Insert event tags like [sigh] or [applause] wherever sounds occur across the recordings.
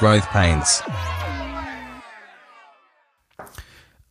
Growth Pains.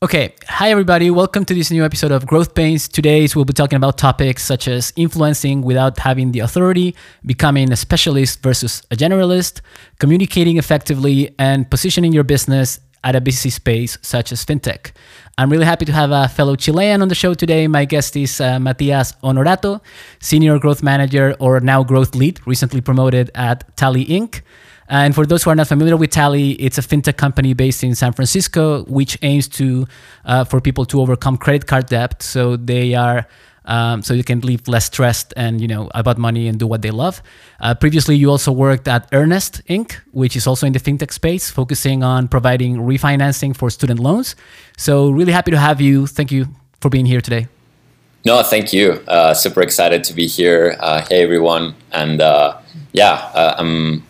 Okay, hi everybody. Welcome to this new episode of Growth Pains. Today we'll be talking about topics such as influencing without having the authority, becoming a specialist versus a generalist, communicating effectively, and positioning your business at a busy space such as fintech. I'm really happy to have a fellow Chilean on the show today. My guest is uh, Matias Honorato, Senior Growth Manager or now Growth Lead, recently promoted at Tally Inc. And for those who are not familiar with Tally, it's a fintech company based in San Francisco, which aims to uh, for people to overcome credit card debt. So they are um, so you can live less stressed and you know about money and do what they love. Uh, previously, you also worked at Earnest Inc., which is also in the fintech space, focusing on providing refinancing for student loans. So really happy to have you. Thank you for being here today. No, thank you. Uh, super excited to be here. Uh, hey everyone, and uh, yeah, uh, I'm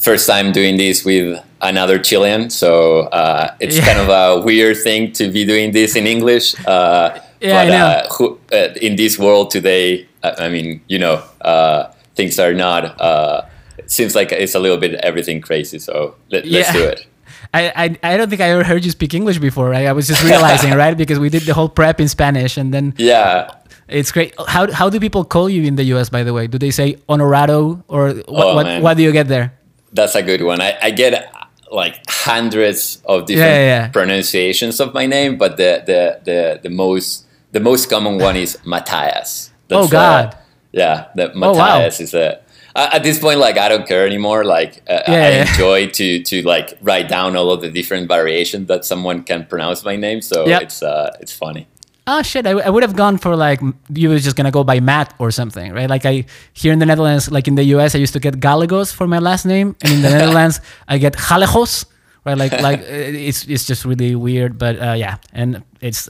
first time doing this with another Chilean, so uh, it's yeah. kind of a weird thing to be doing this in English. Uh, yeah, but uh, who, uh, in this world today, I mean, you know, uh, things are not. it seems like it's a little bit everything crazy. So let, yeah. do it. [laughs] I, I, I don't think I ever heard you speak English before. Right? I was just realizing, [laughs] right? Because we did the whole prep in Spanish, and then yeah, it's great. How how do people call you in the U.S. By the way, do they say Honorado or what? Oh, what, what, do you get there? That's a good one. I, I get like hundreds of different yeah, yeah. pronunciations of my name, but the, the the the most the most common one is Matthias. oh God! Uh, yeah, the Matthias oh, wow. is a. at this point, like I don't care anymore. Like uh, yeah, I enjoy to to like write down all of the different variations that someone can pronounce my name. So yep. it's uh it's funny oh shit, I, I would have gone for like you were just gonna go by Matt or something, right? Like I here in the Netherlands, like in the US, I used to get Gallegos for my last name, and in the [laughs] Netherlands, I get Jalejos, right? Like like [laughs] it's it's just really weird, but uh, yeah, and it's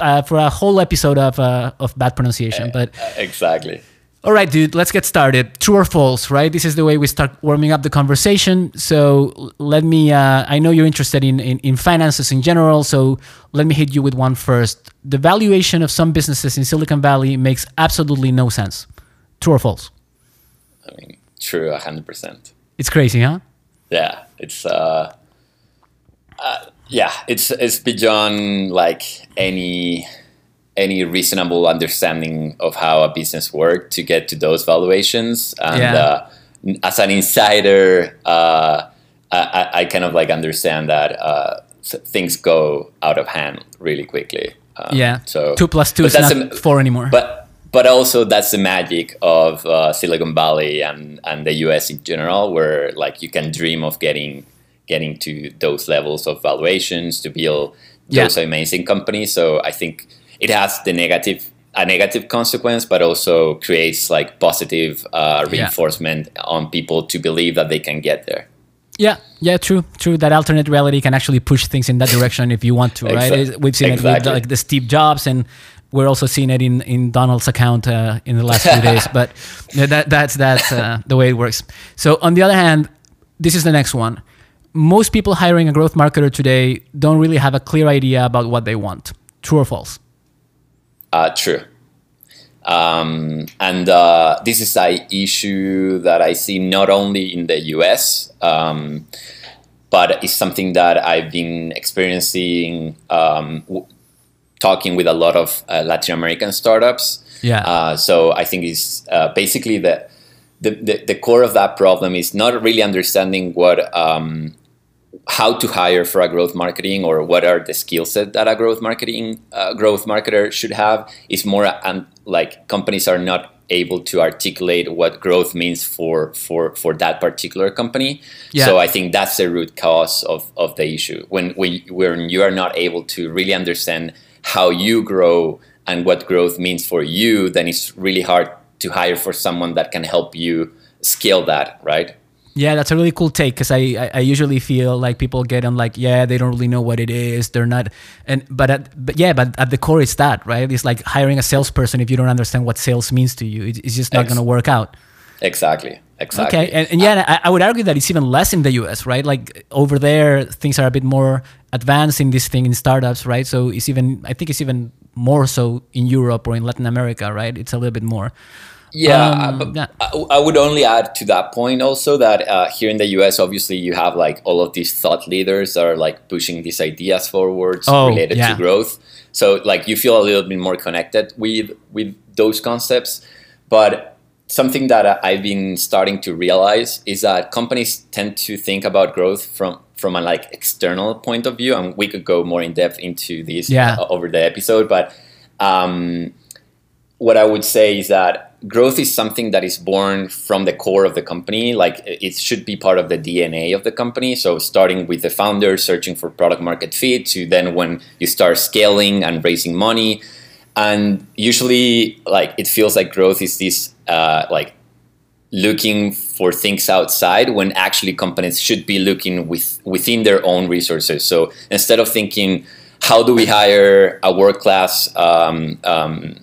uh, for a whole episode of uh, of bad pronunciation, but exactly. All right, dude, let's get started. True or false, right? This is the way we start warming up the conversation. So let me, uh, I know you're interested in, in, in, finances in general. So let me hit you with one first. The valuation of some businesses in Silicon Valley makes absolutely no sense. True or false? I mean, true, 100%. It's crazy, huh? Yeah, it's, uh, uh yeah, it's, it's beyond like any any reasonable understanding of how a business works to get to those valuations. And yeah. uh, as an insider, uh, I, I, kind of like understand that uh, things go out of hand really quickly. Um, yeah. So two plus two is not a, four anymore. But but also that's the magic of uh, Silicon Valley and and the US in general, where like you can dream of getting getting to those levels of valuations to build those yeah. amazing companies. So I think it has the negative a negative consequence, but also creates like positive uh, reinforcement yeah. on people to believe that they can get there. Yeah, yeah, true, true. That alternate reality can actually push things in that direction if you want to, right? We've seen exactly. it with like the Steve Jobs, and we're also seeing it in, in Donald's account uh, in the last few days. [laughs] But that that's that's uh, the way it works. So on the other hand, this is the next one. Most people hiring a growth marketer today don't really have a clear idea about what they want. True or false? Uh, true. Um, and uh, this is an issue that I see not only in the US, um, but it's something that I've been experiencing um, w- talking with a lot of uh, Latin American startups. Yeah. Uh, so I think it's uh, basically the, the, the, the, core of that problem is not really understanding what um, how to hire for a growth marketing or what are the skill set that a growth marketing uh, growth marketer should have is more and like companies are not able to articulate what growth means for for for that particular company. Yeah. so i think that's the root cause of of the issue. When when when you are not able to really understand how you grow and what growth means for you then it's really hard to hire for someone that can help you scale that right yeah, that's a really cool take because I, I, I usually feel like people get on like yeah they don't really know what it is they're not and but at, but yeah but at the core it's that right it's like hiring a salesperson if you don't understand what sales means to you it's just not Ex- going to work out. Exactly. Exactly. Okay, and, and yeah, I, I, would argue that it's even less in the U.S. Right, like over there things are a bit more advanced in this thing in startups, right? So it's even I think it's even more so in Europe or in Latin America, right? It's a little bit more. Yeah, Um, but yeah. I, I would only add to that point also that uh, here in the US, obviously, you have like all of these thought leaders that are like pushing these ideas forwards Oh, related yeah. to growth. So like you feel a little bit more connected with with those concepts. But something that I- I've been starting to realize is that companies tend to think about growth from from a like external point of view, and we could go more in depth into this Yeah. uh, over the episode. But um, what I would say is that growth is something that is born from the core of the company. Like it should be part of the DNA of the company. So starting with the founder searching for product market fit to then when you start scaling and raising money. And usually like it feels like growth is this uh, like looking for things outside when actually companies should be looking with within their own resources. So instead of thinking, how do we hire a world class um, um,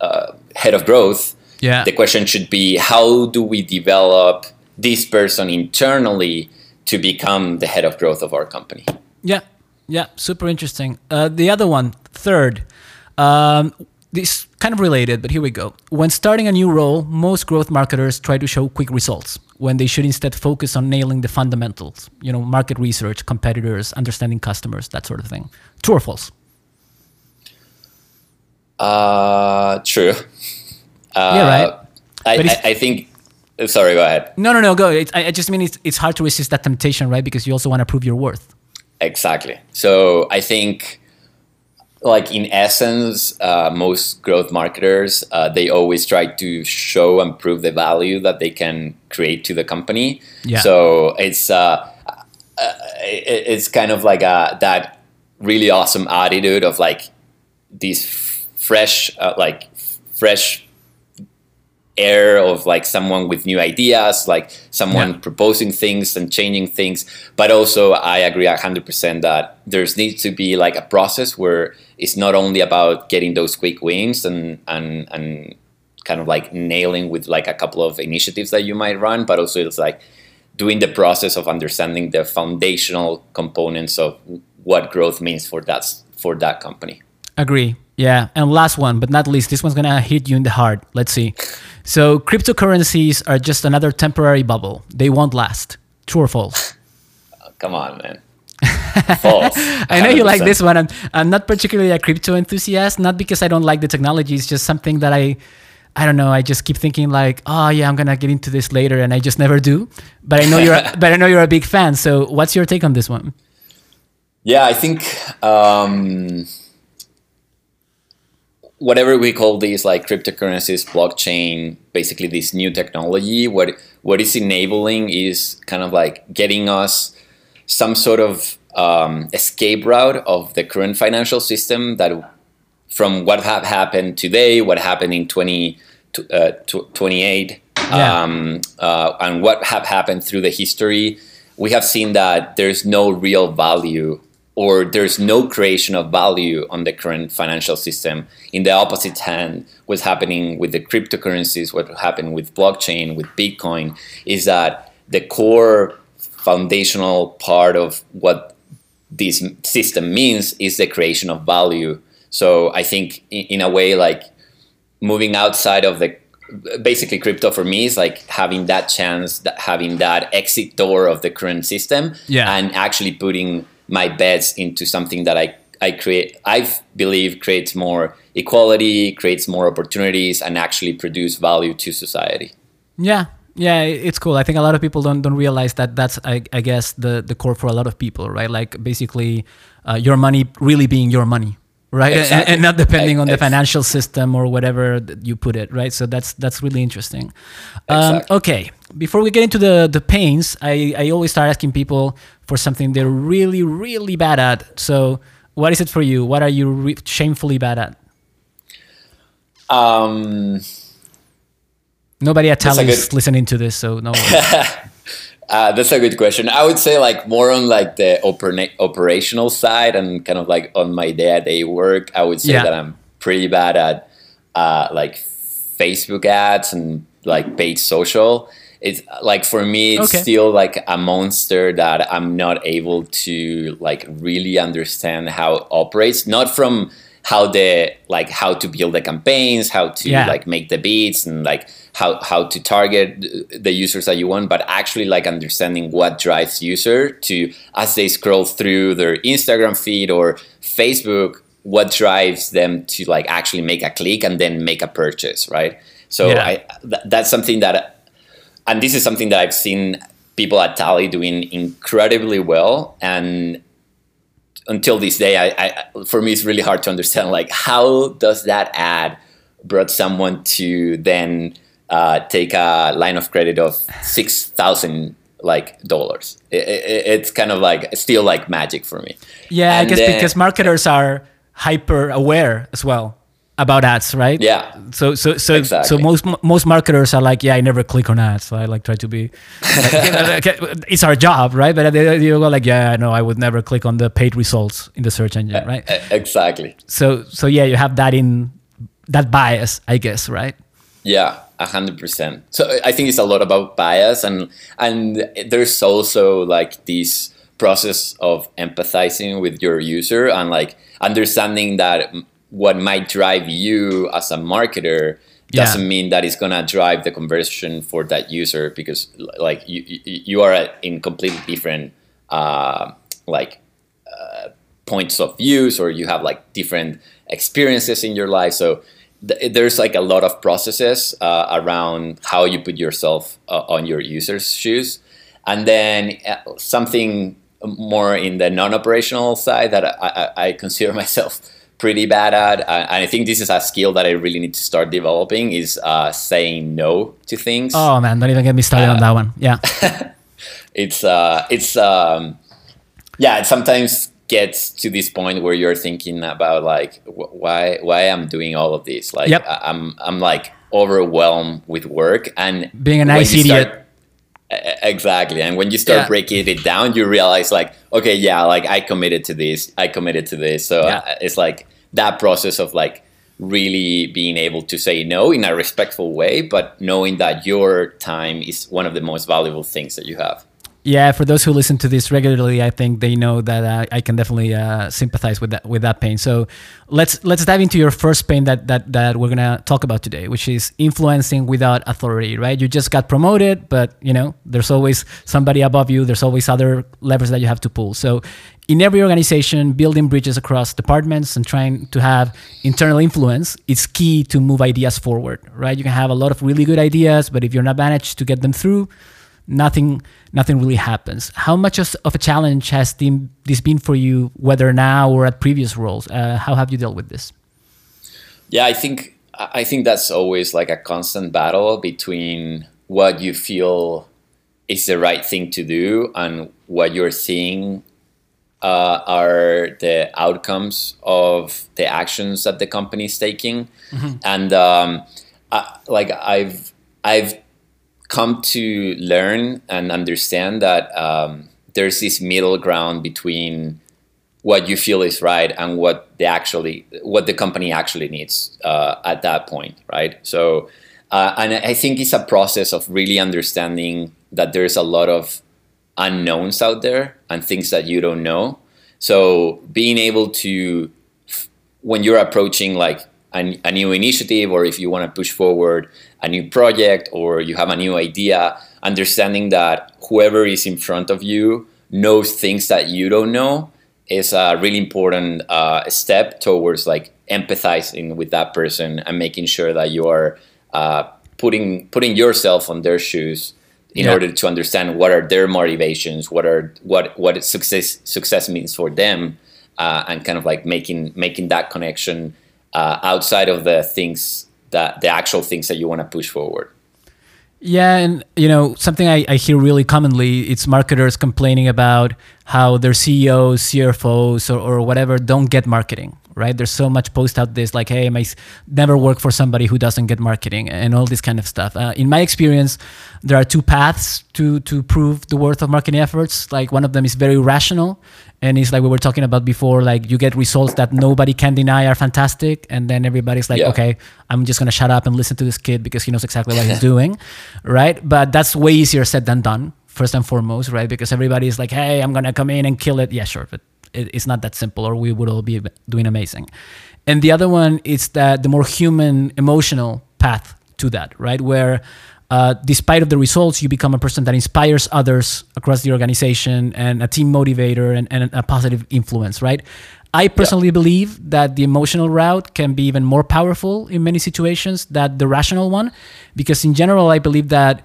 uh, head of growth? Yeah. The question should be, how do we develop this person internally to become the head of growth of our company? Yeah, yeah, super interesting. Uh, the other one, third, um, this kind of related, but here we go. When starting a new role, most growth marketers try to show quick results when they should instead focus on nailing the fundamentals. You know, market research, competitors, understanding customers, that sort of thing. True or false? Uh, true. Uh, Yeah, right. I, But I, I think. Sorry, go ahead. No, no, no. Go. It, I, I just mean it's, it's hard to resist that temptation, right? Because you also want to prove your worth. Exactly. So I think, like in essence, uh, most growth marketers uh, they always try to show and prove the value that they can create to the company. Yeah. So it's uh, uh, it- it's kind of like a, that really awesome attitude of like these f- fresh uh, like fresh air of like someone with new ideas, like someone Yeah. proposing things and changing things. But also, I agree hundred percent that there's needs to be like a process where it's not only about getting those quick wins and and and kind of like nailing with like a couple of initiatives that you might run, but also it's like doing the process of understanding the foundational components of what growth means for that for that company. Agree. Yeah. And last one, but not least, this one's going to hit you in the heart. Let's see. So, cryptocurrencies are just another temporary bubble. They won't last. True or false? Come on, man. [laughs] False. I know you like this one. I'm, I'm not particularly a crypto enthusiast, not because I don't like the technology. It's just something that I, I don't know. I just keep thinking like, oh yeah, I'm gonna get into this later, and I just never do. But I know you're, [laughs] but I know you're a big fan. So what's your take on this one? Yeah, I think um, whatever we call these like cryptocurrencies, blockchain, basically this new technology, what what is enabling is kind of like getting us some sort of um, escape route of the current financial system that from what have happened today, what happened in 20, uh, 28, Yeah. um, uh, and what have happened through the history, we have seen that there's no real value or there's no creation of value on the current financial system. In the opposite hand, what's happening with the cryptocurrencies, what happened with blockchain, with Bitcoin, is that the core foundational part of what this system means is the creation of value. So I think in, a way, like moving outside of the basically crypto for me is like having that chance, that having that exit door of the current system, Yeah. and actually putting my bets into something that I I create I believe creates more equality, creates more opportunities, and actually produce value to society. Yeah, yeah, it's cool. I think a lot of people don't don't realize that that's I, I guess the the core for a lot of people, right? Like basically, uh, your money really being your money, right? And- And, and not depending on the financial system or whatever that you put it, right? So that's that's really interesting. Um, Exactly. okay, before we get into the the pains, I I always start asking people for something they're really really bad at. So what is it for you? What are you re- shamefully bad at? Um, Nobody at Tally is listening to this, so no. [laughs] Uh, that's a good question. I would say like more on like the opera- operational side and kind of like on my day to day work. I would say Yeah. that I'm pretty bad at uh, like Facebook ads and like paid social. It's like for me, it's Okay. still like a monster that I'm not able to like really understand how it operates. Not from how the like how to build the campaigns, how to Yeah. like make the beats, and like how how to target the users that you want, but actually like understanding what drives user to as they scroll through their Instagram feed or Facebook, what drives them to like actually make a click and then make a purchase, right? So Yeah. I th- that's something that and this is something that I've seen people at Tally doing incredibly well. And until this day, I, I for me, it's really hard to understand like how does that ad brought someone to then uh, take a line of credit of six thousand like dollars. It, it, it's kind of like still like magic for me. Yeah, And I guess then- because marketers are hyper aware as well about ads, right? Yeah. So so so so most most marketers are like, yeah, I never click on ads. So I like try to be. [laughs] like, it's our job, right? But you go like, yeah, no, I would never click on the paid results in the search engine, right? Exactly. So so yeah, you have that in that bias, I guess, right? Yeah, a hundred percent. So I think it's a lot about bias, and and there's also like this process of empathizing with your user and like understanding that what might drive you as a marketer doesn't mean that it's gonna drive the conversion for that user because like you you, you are in completely different uh, like uh, points of views or you have like different experiences in your life. So th- there's like a lot of processes uh, around how you put yourself uh, on your user's shoes. And then uh, something more in the non-operational side that I, I, I consider [laughs] myself pretty bad at uh, and i think this is a skill that i really need to start developing is uh, saying no to things Oh man, don't even get me started on that one. Yeah. [laughs] it's uh it's um yeah it sometimes gets to this point where you're thinking about like wh- why why i'm doing all of this like Yep. I- i'm i'm like overwhelmed with work and Being a nice idiot. start- exactly and when you start Yeah. breaking it down you realize like okay yeah like i committed to this i committed to this so Yeah. uh, it's like that process of like really being able to say no in a respectful way but knowing that your time is one of the most valuable things that you have Yeah, for those who listen to this regularly, I think they know that I can definitely uh, sympathize with that with that pain. So let's let's dive into your first pain that that that we're gonna talk about today, which is influencing without authority. Right? You just got promoted, but you know there's always somebody above you. There's always other levers that you have to pull. So in every organization, building bridges across departments and trying to have internal influence is key to move ideas forward. Right? You can have a lot of really good ideas, but if you're not managed to get them through nothing nothing really happens. How much of a challenge has this been for you, whether now or at previous roles? Uh, how have you dealt with this? Yeah, I think I think that's always like a constant battle between what you feel is the right thing to do and what you're seeing uh, are the outcomes of the actions that the company is taking, and um, I, like I've I've come to learn and understand that um, there's this middle ground between what you feel is right and what the actually what the company actually needs uh, at that point, right? So, uh, and I think it's a process of really understanding that there's a lot of unknowns out there and things that you don't know. So, being able to when you're approaching like a, a new initiative or if you want to push forward a new project or you have a new idea understanding that whoever is in front of you knows things that you don't know is a really important uh, step towards like empathizing with that person and making sure that you are uh, putting putting yourself on their shoes in Yeah. order to understand what are their motivations what are what what success success means for them uh, and kind of like making making that connection uh, outside of the things that the actual things that you want to push forward. Yeah, and you know something I, I hear really commonly it's marketers complaining about how their CEOs, CFOs, or, or whatever don't get marketing. Right? There's so much post out this like, hey, I never work for somebody who doesn't get marketing and all this kind of stuff. Uh, in my experience, there are two paths to to prove the worth of marketing efforts. Like one of them is very rational, and it's like we were talking about before. Like you get results that nobody can deny are fantastic, and then everybody's like, Yeah. okay, I'm just gonna shut up and listen to this kid because he knows exactly what he's [laughs] doing, right? But that's way easier said than done. First and foremost, right? Because everybody's like, hey, I'm gonna come in and kill it. Yeah, sure, but it, it's not that simple, or we would all be doing amazing. and the other one is that the more human emotional path to that right where uh, despite of the results you become a person that inspires others across the organization and a team motivator and, and a positive influence right i personally yeah. believe that the emotional route can be even more powerful in many situations than the rational one because in general i believe that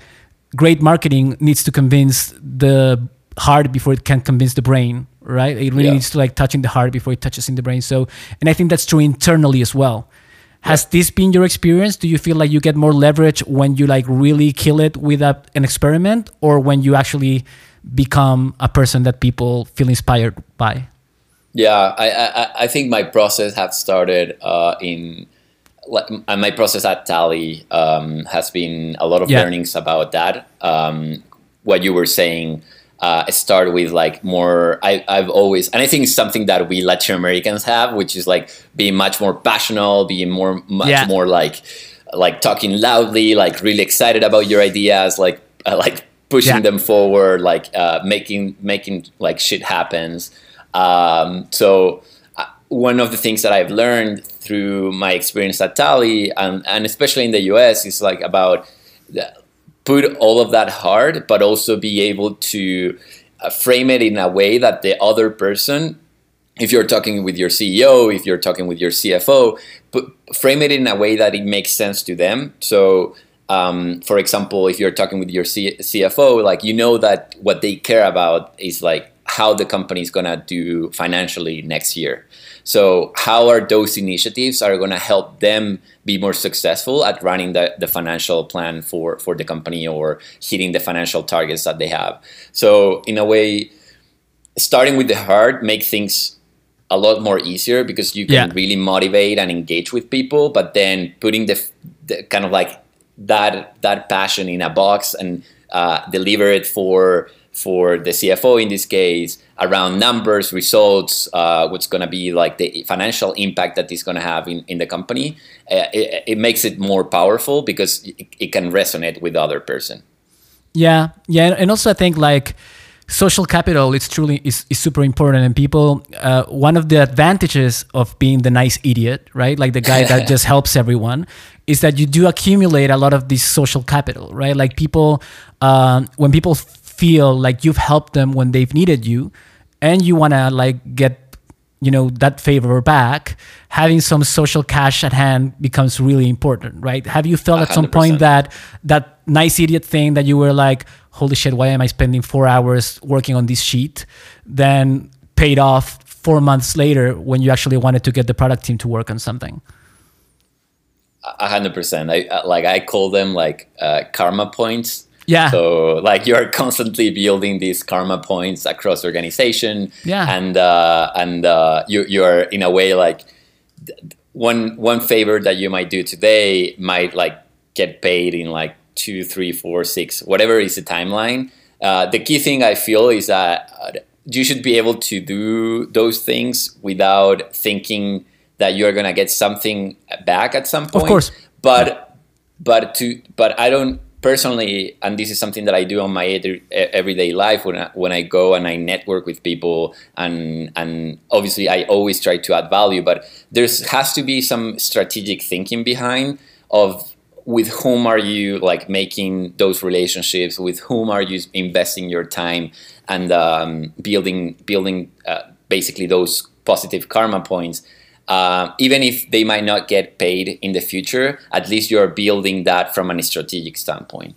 great marketing needs to convince the heart before it can convince the brain right it really yeah. needs to like touching the heart before it touches in the brain so and i think that's true internally as well has yeah. this been your experience do you feel like you get more leverage when you like really kill it with a, an experiment or when you actually become a person that people feel inspired by yeah i i, I think my process had started uh, in like my process at Tally um, has been a lot of yeah. learnings about that. Um, what you were saying uh, start with like more. I, I've always, and I think it's something that we Latin Americans have, which is like being much more passionate, being more, much yeah. more like, like talking loudly, like really excited about your ideas, like, uh, like pushing yeah. them forward, like uh, making making like shit happens. Um, so one of the things that I've learned through my experience at Tally and, and especially in the US is like about put all of that hard, but also be able to uh, frame it in a way that the other person, if you're talking with your CEO, if you're talking with your CFO, put, frame it in a way that it makes sense to them. So, um, for example, if you're talking with your C- CFO, like you know that what they care about is like how the company is gonna do financially next year. So how are those initiatives are going to help them be more successful at running the, the financial plan for, for the company or hitting the financial targets that they have? So in a way, starting with the heart make things a lot more easier because you can yeah. really motivate and engage with people, but then putting the, the kind of like that that passion in a box and uh, deliver it for for the CFO in this case around numbers, results, uh, what's going to be like the financial impact that is going to have in, in the company, uh, it, it, makes it more powerful because it, it, can resonate with the other person. Yeah, yeah, and also I think like social capital it's truly is, is super important and people uh, one of the advantages of being the nice idiot right like the guy that [laughs] just helps everyone is that you do accumulate a lot of this social capital right like people um, when people feel like you've helped them when they've needed you and you want to like get you know that favor back having some social cash at hand becomes really important right have you felt 100%. at some point that that nice idiot thing that you were like holy shit why am i spending four hours working on this sheet then paid off four months later when you actually wanted to get the product team to work on something a hundred percent. I like I call them like uh, karma points yeah. So like you're constantly building these karma points across organization. Yeah. And uh, and uh, you you're in a way like one one favor that you might do today might like get paid in like two, three, four, six, whatever is the timeline. Uh, the key thing I feel is that uh, you should be able to do those things without thinking that you're gonna get something back at some point. Of course. But but to but I don't personally, and this is something that I do on my everyday life when I, when I go and I network with people, and and obviously I always try to add value, but there has to be some strategic thinking behind of with whom are you like making those relationships, with whom are you investing your time, and um, building building uh, basically those positive karma points uh, even if they might not get paid in the future, at least you're building that from a strategic standpoint.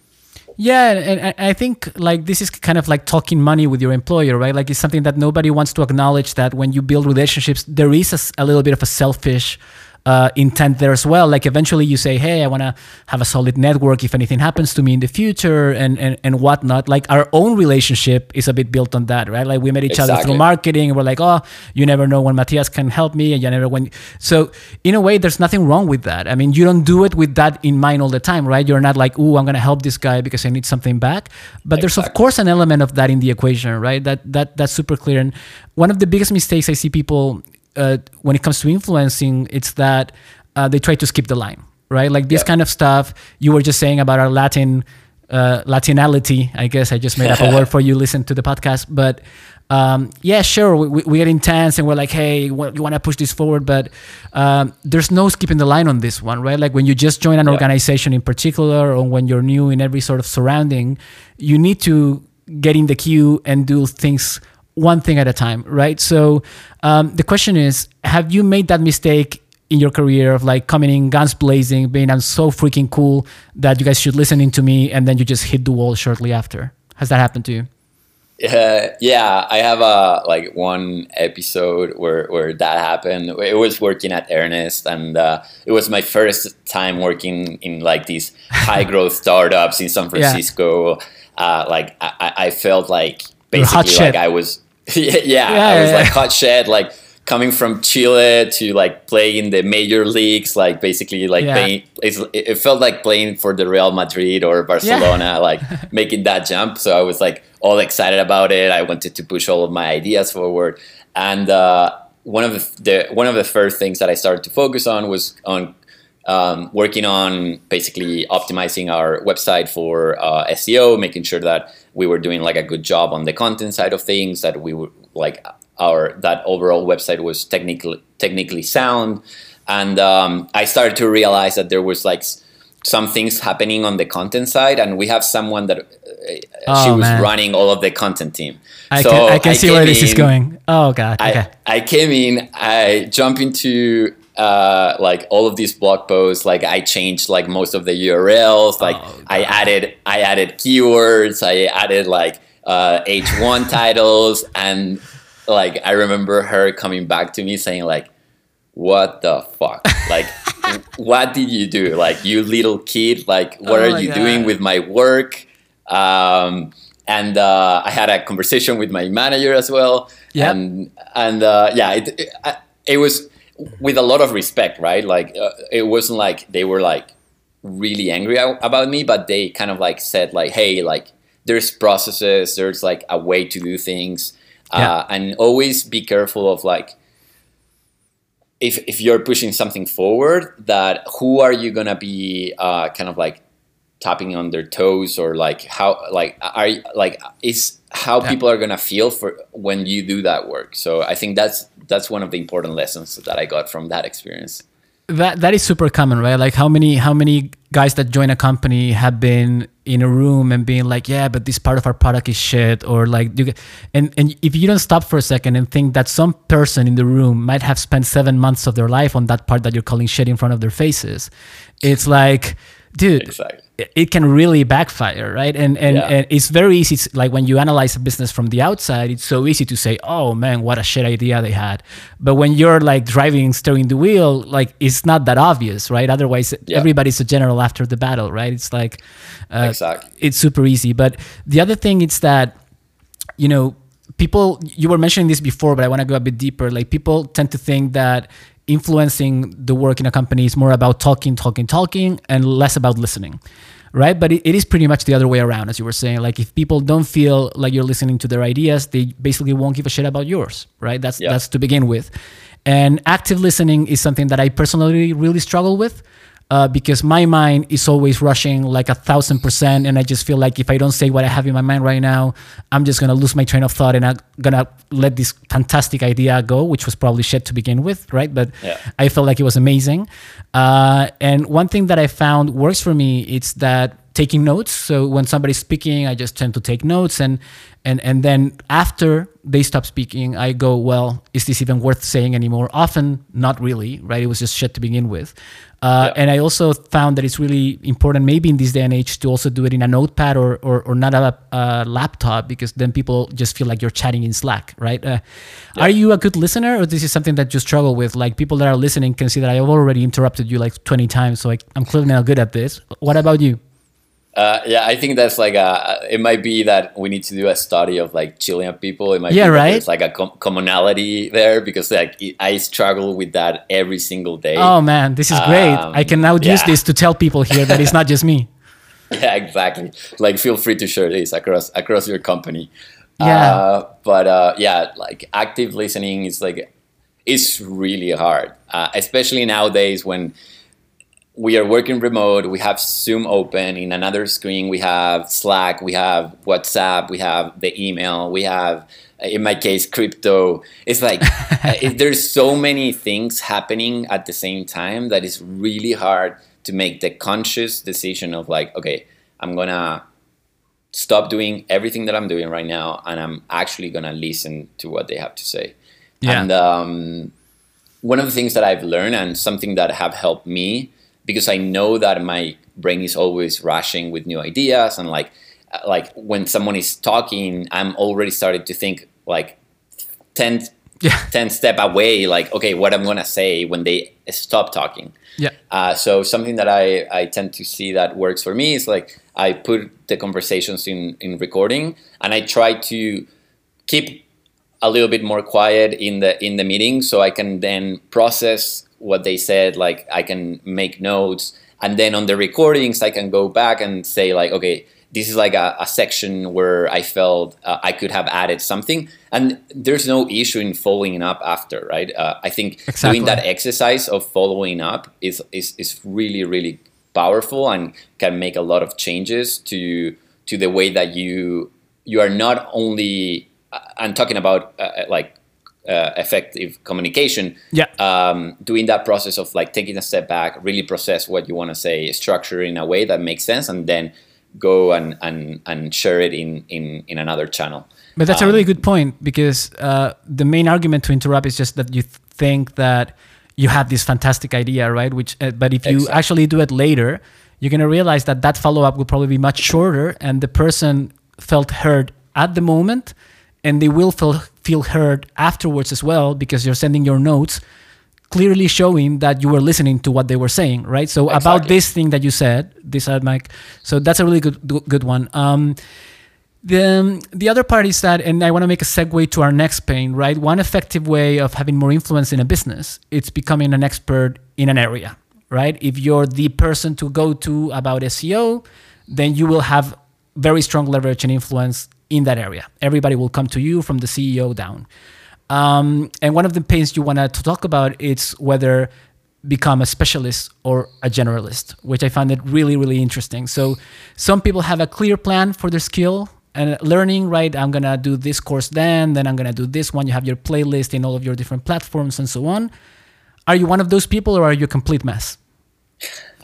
Yeah, and I think like this is kind of like talking money with your employer, right? Like it's something that nobody wants to acknowledge that when you build relationships, there is a, a little bit of a selfish uh, intent there as well. Like eventually you say, hey, I want to have a solid network if anything happens to me in the future and, and, and whatnot. Like our own relationship is a bit built on that, right? Like we met each exactly. other through marketing and we're like, oh, you never know when Matthias can help me and you never when. So in a way, there's nothing wrong with that. I mean, you don't do it with that in mind all the time, right? You're not like, oh, I'm going to help this guy because I need something back. But exactly. there's of course an element of that in the equation, right? That, that, that's super clear. And one of the biggest mistakes I see people uh, when it comes to influencing, it's that uh, they try to skip the line, right? Like this kind of stuff you were just saying about our Latin uh, Latinality. I guess I just made up a [laughs] word for you. Listen to the podcast, but um, yeah, sure, we, we get intense and we're like, hey, you want to push this forward, but um, there's no skipping the line on this one, right? Like when you just join an yeah. organization in particular, or when you're new in every sort of surrounding, you need to get in the queue and do things one thing at a time, right? So um, the question is, have you made that mistake in your career of like coming in guns blazing, being I'm so freaking cool that you guys should listen to me, and then you just hit the wall shortly after? Has that happened to you? Uh, yeah, I have a like one episode where where that happened. It was working at Earnest, and uh, it was my first time working in like these high growth [laughs] startups in San Francisco. Yeah. Uh, like I, I, felt like basically like I was yeah, [laughs] yeah, yeah, I was yeah. like hot shit, like coming from Chile to like play in the major leagues, like basically like playing. it felt like playing for the Real Madrid or Barcelona, like [laughs] making that jump. So I was like all excited about it. I wanted to push all of my ideas forward, and uh, one of the, the, one of the first things that I started to focus on was on um, working on basically optimizing our website for uh, SEO, making sure that we were doing like a good job on the content side of things, that we were like our that overall website was technically technically sound, and um, I started to realize that there was like some things happening on the content side, and we have someone that uh, oh, she was man. running all of the content team. I so can, I can I see where in, this is going. Oh god. Okay. I, I came in. I jump into uh, like all of these blog posts. Like I changed like most of the URLs. Like oh, I added I added keywords. I added like uh, H1 [laughs] titles, and like I remember her coming back to me saying like, "What the fuck? Like." [laughs] what did you do? Like, you little kid, like, what oh are you God. doing with my work? Um, and uh, I had a conversation with my manager as well. Yeah. And, and uh, yeah, it, it, it, was with a lot of respect, right? Like, uh, it wasn't like they were like really angry about me, but they kind of like said, like, hey, like, there's processes, there's like a way to do things. Yeah. Uh, and always be careful of like, if, if you're pushing something forward that who are you gonna be uh, kind of like tapping on their toes or like how like are like is how yeah. people are gonna feel for when you do that work. So i think that's that's one of the important lessons that i got from that experience. That that is super common right? Like how many how many guys that join a company have been in a room and being like yeah but this part of our product is shit or like you and and if you don't stop for a second and think that some person in the room might have spent seven months of their life on that part that you're calling shit in front of their faces it's like dude exactly it can really backfire, right? And and, yeah. and it's very easy. To, like when you analyze a business from the outside, it's so easy to say, "Oh man, what a shit idea they had." But when you're like driving, steering the wheel, like it's not that obvious, right? Otherwise, yeah. everybody's a general after the battle, right? It's like, uh, exactly. it's super easy. But the other thing is that, you know, people. You were mentioning this before, but I want to go a bit deeper. Like people tend to think that influencing the work in a company is more about talking, talking, talking, and less about listening. Right. But it, it is pretty much the other way around, as you were saying. Like if people don't feel like you're listening to their ideas, they basically won't give a shit about yours. Right. That's yeah. that's to begin with. And active listening is something that I personally really struggle with uh, because my mind is always rushing like a thousand percent, and I just feel like if I don't say what I have in my mind right now, I'm just gonna lose my train of thought, and I'm gonna let this fantastic idea go, which was probably shit to begin with, right? But yeah. I felt like it was amazing. Uh, and one thing that I found works for me, it's that taking notes. So when somebody's speaking, I just tend to take notes, and and and then after they stop speaking, I go, well, is this even worth saying anymore? Often, not really, right? It was just shit to begin with. Uh, yeah. And I also found that it's really important, maybe in this day and age, to also do it in a notepad or, or, or not a, a, laptop, because then people just feel like you're chatting in Slack, right? Uh, yeah. Are you a good listener, or this is something that you struggle with? Like people that are listening can see that I've already interrupted you like 20 times, so I, I'm clearly not good at this. What about you? Uh, yeah, I think that's like a. It might be that we need to do a study of like Chilean people. It might yeah, be right. It's like a com- commonality there because like I struggle with that every single day. Oh man, this is great! Um, I can now yeah. use this to tell people here that it's not just me. [laughs] yeah, exactly. Like, feel free to share this across across your company. Yeah. Uh, but uh, yeah, like active listening is like it's really hard, uh, especially nowadays when we are working remote. We have Zoom open. In another screen, we have Slack, we have WhatsApp, we have the email, we have in my case, crypto. It's like [laughs] there's so many things happening at the same time that it's really hard to make the conscious decision of like, okay, I'm gonna stop doing everything that I'm doing right now, and I'm actually gonna listen to what they have to say. Yeah. And um, one of the things that I've learned, and something that have helped me, because I know that my brain is always rushing with new ideas, and like, uh, like when someone is talking, I'm already started to think like 10, Yeah. 10 step away, like, okay, what I'm gonna say when they stop talking. Yeah. Uh, so something that I, I tend to see that works for me is like I put the conversations in, in recording and I try to keep a little bit more quiet in the in the meeting so I can then process what they said like I can make notes. And then on the recordings I can go back and say like okay this is like a, a section where I felt uh, I could have added something. And there's no issue in following up after right? Uh, I think Exactly. doing that exercise of following up is, is is really really powerful and can make a lot of changes to to the way that you you are not only uh, I'm talking about uh, like uh, effective communication Yeah. um, doing that process of like taking a step back really process what you want to say structure it in a way that makes sense and then go and and, and share it in, in in another channel But that's a Um, really good point because uh, the main argument to interrupt is just that you th- think that you had this fantastic idea, right? Which, uh, but if you Exactly. actually do it later, you're gonna realize that that follow up will probably be much shorter, and the person felt heard at the moment, and they will feel feel heard afterwards as well because you're sending your notes clearly showing that you were listening to what they were saying, right? So about this thing that you said, this ad mic. So that's a really good good one. Um, the, the other part is that, and I want to make a segue to our next pain, right? One effective way of having more influence in a business, it's becoming an expert in an area, right? If you're the person to go to about SEO, then you will have very strong leverage and influence in that area. Everybody will come to you from the CEO down. Um, and one of the pains you want to talk about is whether become a specialist or a generalist, which I find it really, really interesting. So some people have a clear plan for their skill and learning, right? I'm gonna do this course then, then I'm gonna do this one. You have your playlist in all of your different platforms and so on. Are you one of those people or are you a complete mess?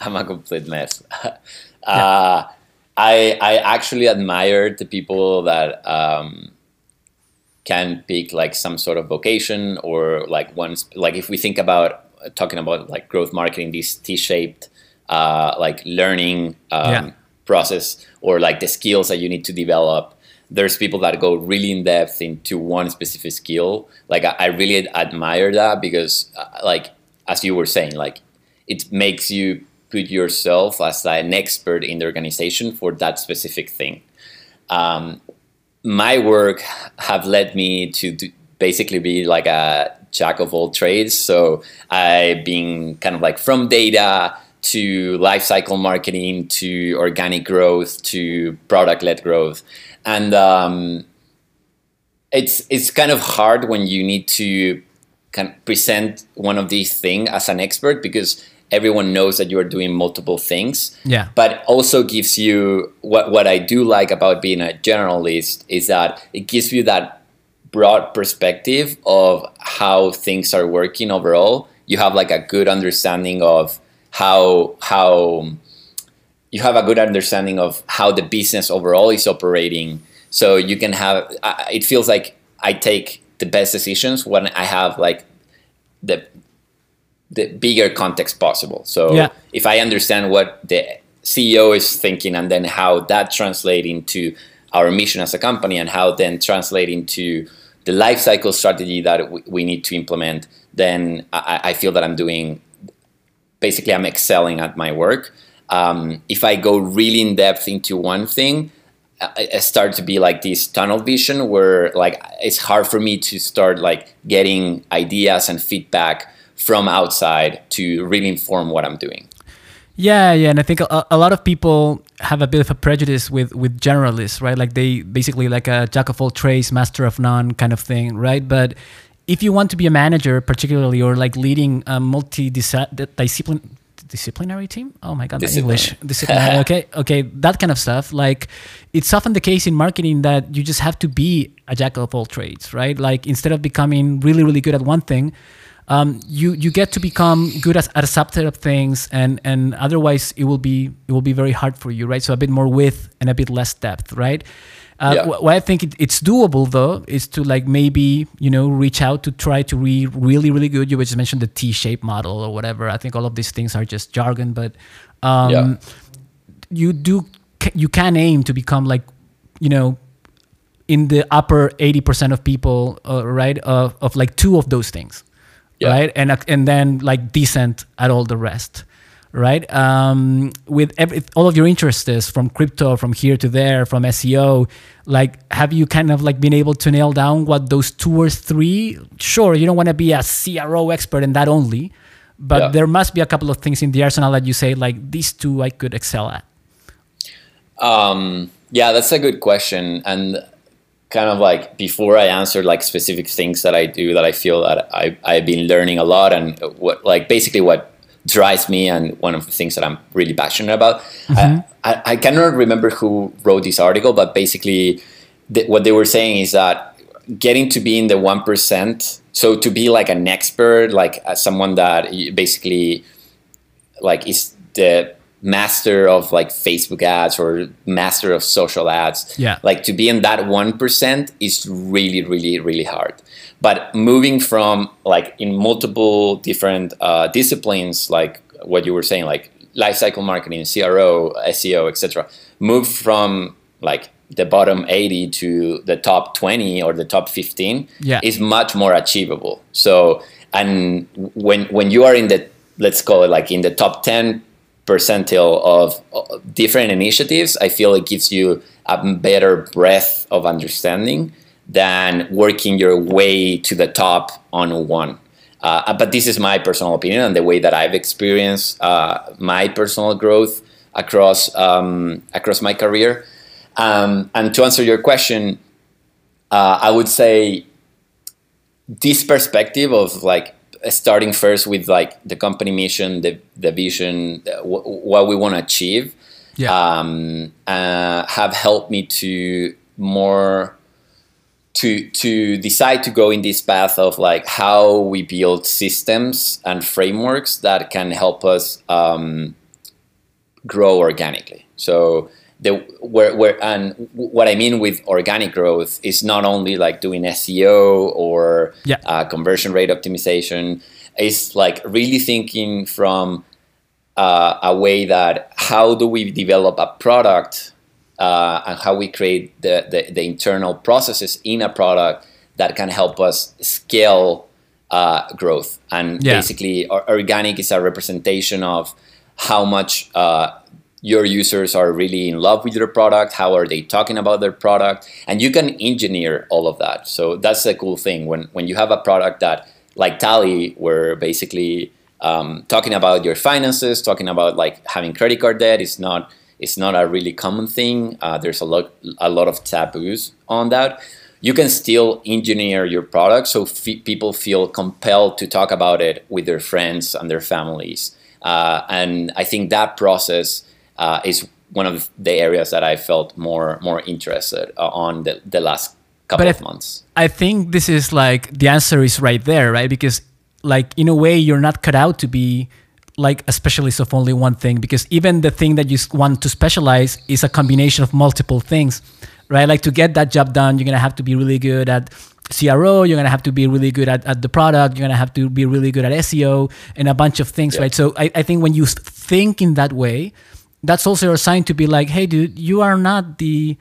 I'm a complete mess. [laughs] uh, I I actually admire the people that um, can pick like some sort of vocation or like once like if we think about uh, talking about like growth marketing, this T-shaped uh, like learning um, Yeah. process or like the skills that you need to develop. There's people that go really in depth into one specific skill. Like I, I really admire that because uh, like as you were saying, like it makes you put yourself as an expert in the organization for that specific thing. Um, my work have led me to do, basically be like a jack of all trades. So I've been kind of like from data to lifecycle marketing to organic growth to product led growth, and um, it's it's kind of hard when you need to kind of present one of these things as an expert because everyone knows that you are doing multiple things Yeah. but also gives you what what I do like about being a generalist is that it gives you that broad perspective of how things are working overall. You have like a good understanding of how how you have a good understanding of how the business overall is operating. So you can have it feels like I take the best decisions when I have like the the bigger context possible. So Yeah. if I understand what the CEO is thinking and then how that translates into our mission as a company and how then translate into the life cycle strategy that we, need to implement, then I, I feel that I'm doing basically I'm excelling at my work. Um, if I go really in depth into one thing, I, I start to be like this tunnel vision where like it's hard for me to start like getting ideas and feedback from outside to really inform what I'm doing. Yeah, yeah, and I think a, a lot of people have a bit of a prejudice with with generalists, right? Like they basically like a jack of all trades, master of none kind of thing, right? But if you want to be a manager, particularly, or like leading a multi-discipline disciplinary team. Oh my god, my English disciplinary. okay, [laughs] okay, that kind of stuff. Like it's often the case in marketing that you just have to be a jack of all trades, right? Like instead of becoming really really good at one thing, um, you you get to become good at, at a subset of things, and and otherwise it will be it will be very hard for you, right? So a bit more width and a bit less depth, right? Uh, yeah. What I think it, it's doable though is to like maybe you know reach out to try to be really really good. You just mentioned the T-shaped model or whatever. I think all of these things are just jargon, but um, yeah. you do you can aim to become like you know in the upper 80% of people uh, right of, of like two of those things yeah. right and and then like decent at all the rest right? Um, with every, all of your interests from crypto, from here to there, from SEO, like have you kind of like been able to nail down what those two or three? Sure, you don't want to be a CRO expert in that only, but yeah. there must be a couple of things in the arsenal that you say like these two I could excel at. Um, yeah, that's a good question, and kind of like before I answer like specific things that I do that I feel that I I've been learning a lot and what like basically what drives me and one of the things that I'm really passionate about. Mm-hmm. I, I, I, cannot remember who wrote this article, but basically, the, what they were saying is that getting to be in the 1%, so to be like an expert, like someone that basically like is the master of like Facebook ads or master of social ads. Yeah. Like to be in that 1% is really, really, really hard. But moving from like in multiple different uh, disciplines, like what you were saying, like lifecycle marketing, CRO, SEO, etc., move from like the bottom 80 to the top 20 or the top 15 yeah. is much more achievable. So, and when when you are in the let's call it like in the top 10 percentile of different initiatives, I feel it gives you a better breadth of understanding than working your way to the top on one. Uh, but this is my personal opinion and the way that I've experienced uh, my personal growth across um, across my career. Um, and to answer your question, uh, I would say this perspective of like starting first with like the company mission, the the vision, w- what we want to achieve, yeah. um, uh, have helped me to more to to decide to go in this path of like how we build systems and frameworks that can help us um, grow organically. So the where where and what I mean with organic growth is not only like doing SEO or yeah. uh, conversion rate optimization. It's like really thinking from uh, a way that how do we develop a product uh, and how we create the, the, the, internal processes in a product that can help us scale uh, growth. And yeah. basically, organic is a representation of how much uh, your users are really in love with your product, how are they talking about their product, and you can engineer all of that. So that's the cool thing when when you have a product that like Tally, where basically um, talking about your finances, talking about like having credit card debt is not it's not a really common thing. Uh, there's a lot a lot of taboos on that. You can still engineer your product so people feel compelled to talk about it with their friends and their families. Uh, and I think that process uh, is one of the areas that I felt more more interested uh, on the, the last couple but of months. I think this is like the answer is right there, right? Because like in a way you're not cut out to be like a specialist of only one thing because even the thing that you want to specialize is a combination of multiple things right like to get that job done you're going to have to be really good at CRO, you're gonna have to be really good at, at the product, you're gonna have to be really good at SEO and a bunch of things, yeah. right? So I, I think when you think in that way, that's also a sign to be like, hey dude, you are not the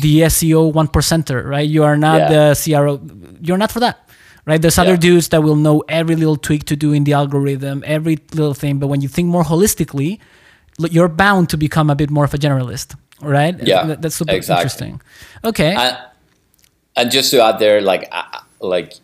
the SEO one percenter, right? You are not yeah. the CRO, you're not for that right? There's other yeah. dudes that will know every little tweak to do in the algorithm, every little thing. But when you think more holistically, you're bound to become a bit more of a generalist, right? Yeah, that's super exactly. interesting. Okay. And, and, just to add there, like, like,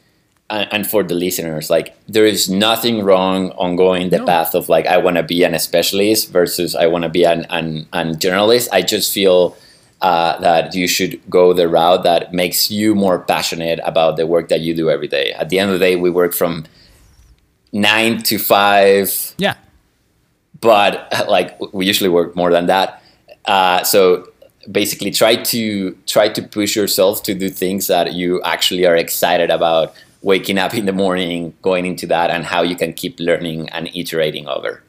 and for the listeners, like, there is nothing wrong on going the no. path of like I want to be an specialist versus I want to be an, an an generalist. I just feel uh, that you should go the route that makes you more passionate about the work that you do every day. At the end of the day, we work from nine to five. Yeah. but like we usually work more than that. Uh, so basically, try to try to push yourself to do things that you actually are excited about. Waking up in the morning, going into that, and how you can keep learning and iterating over.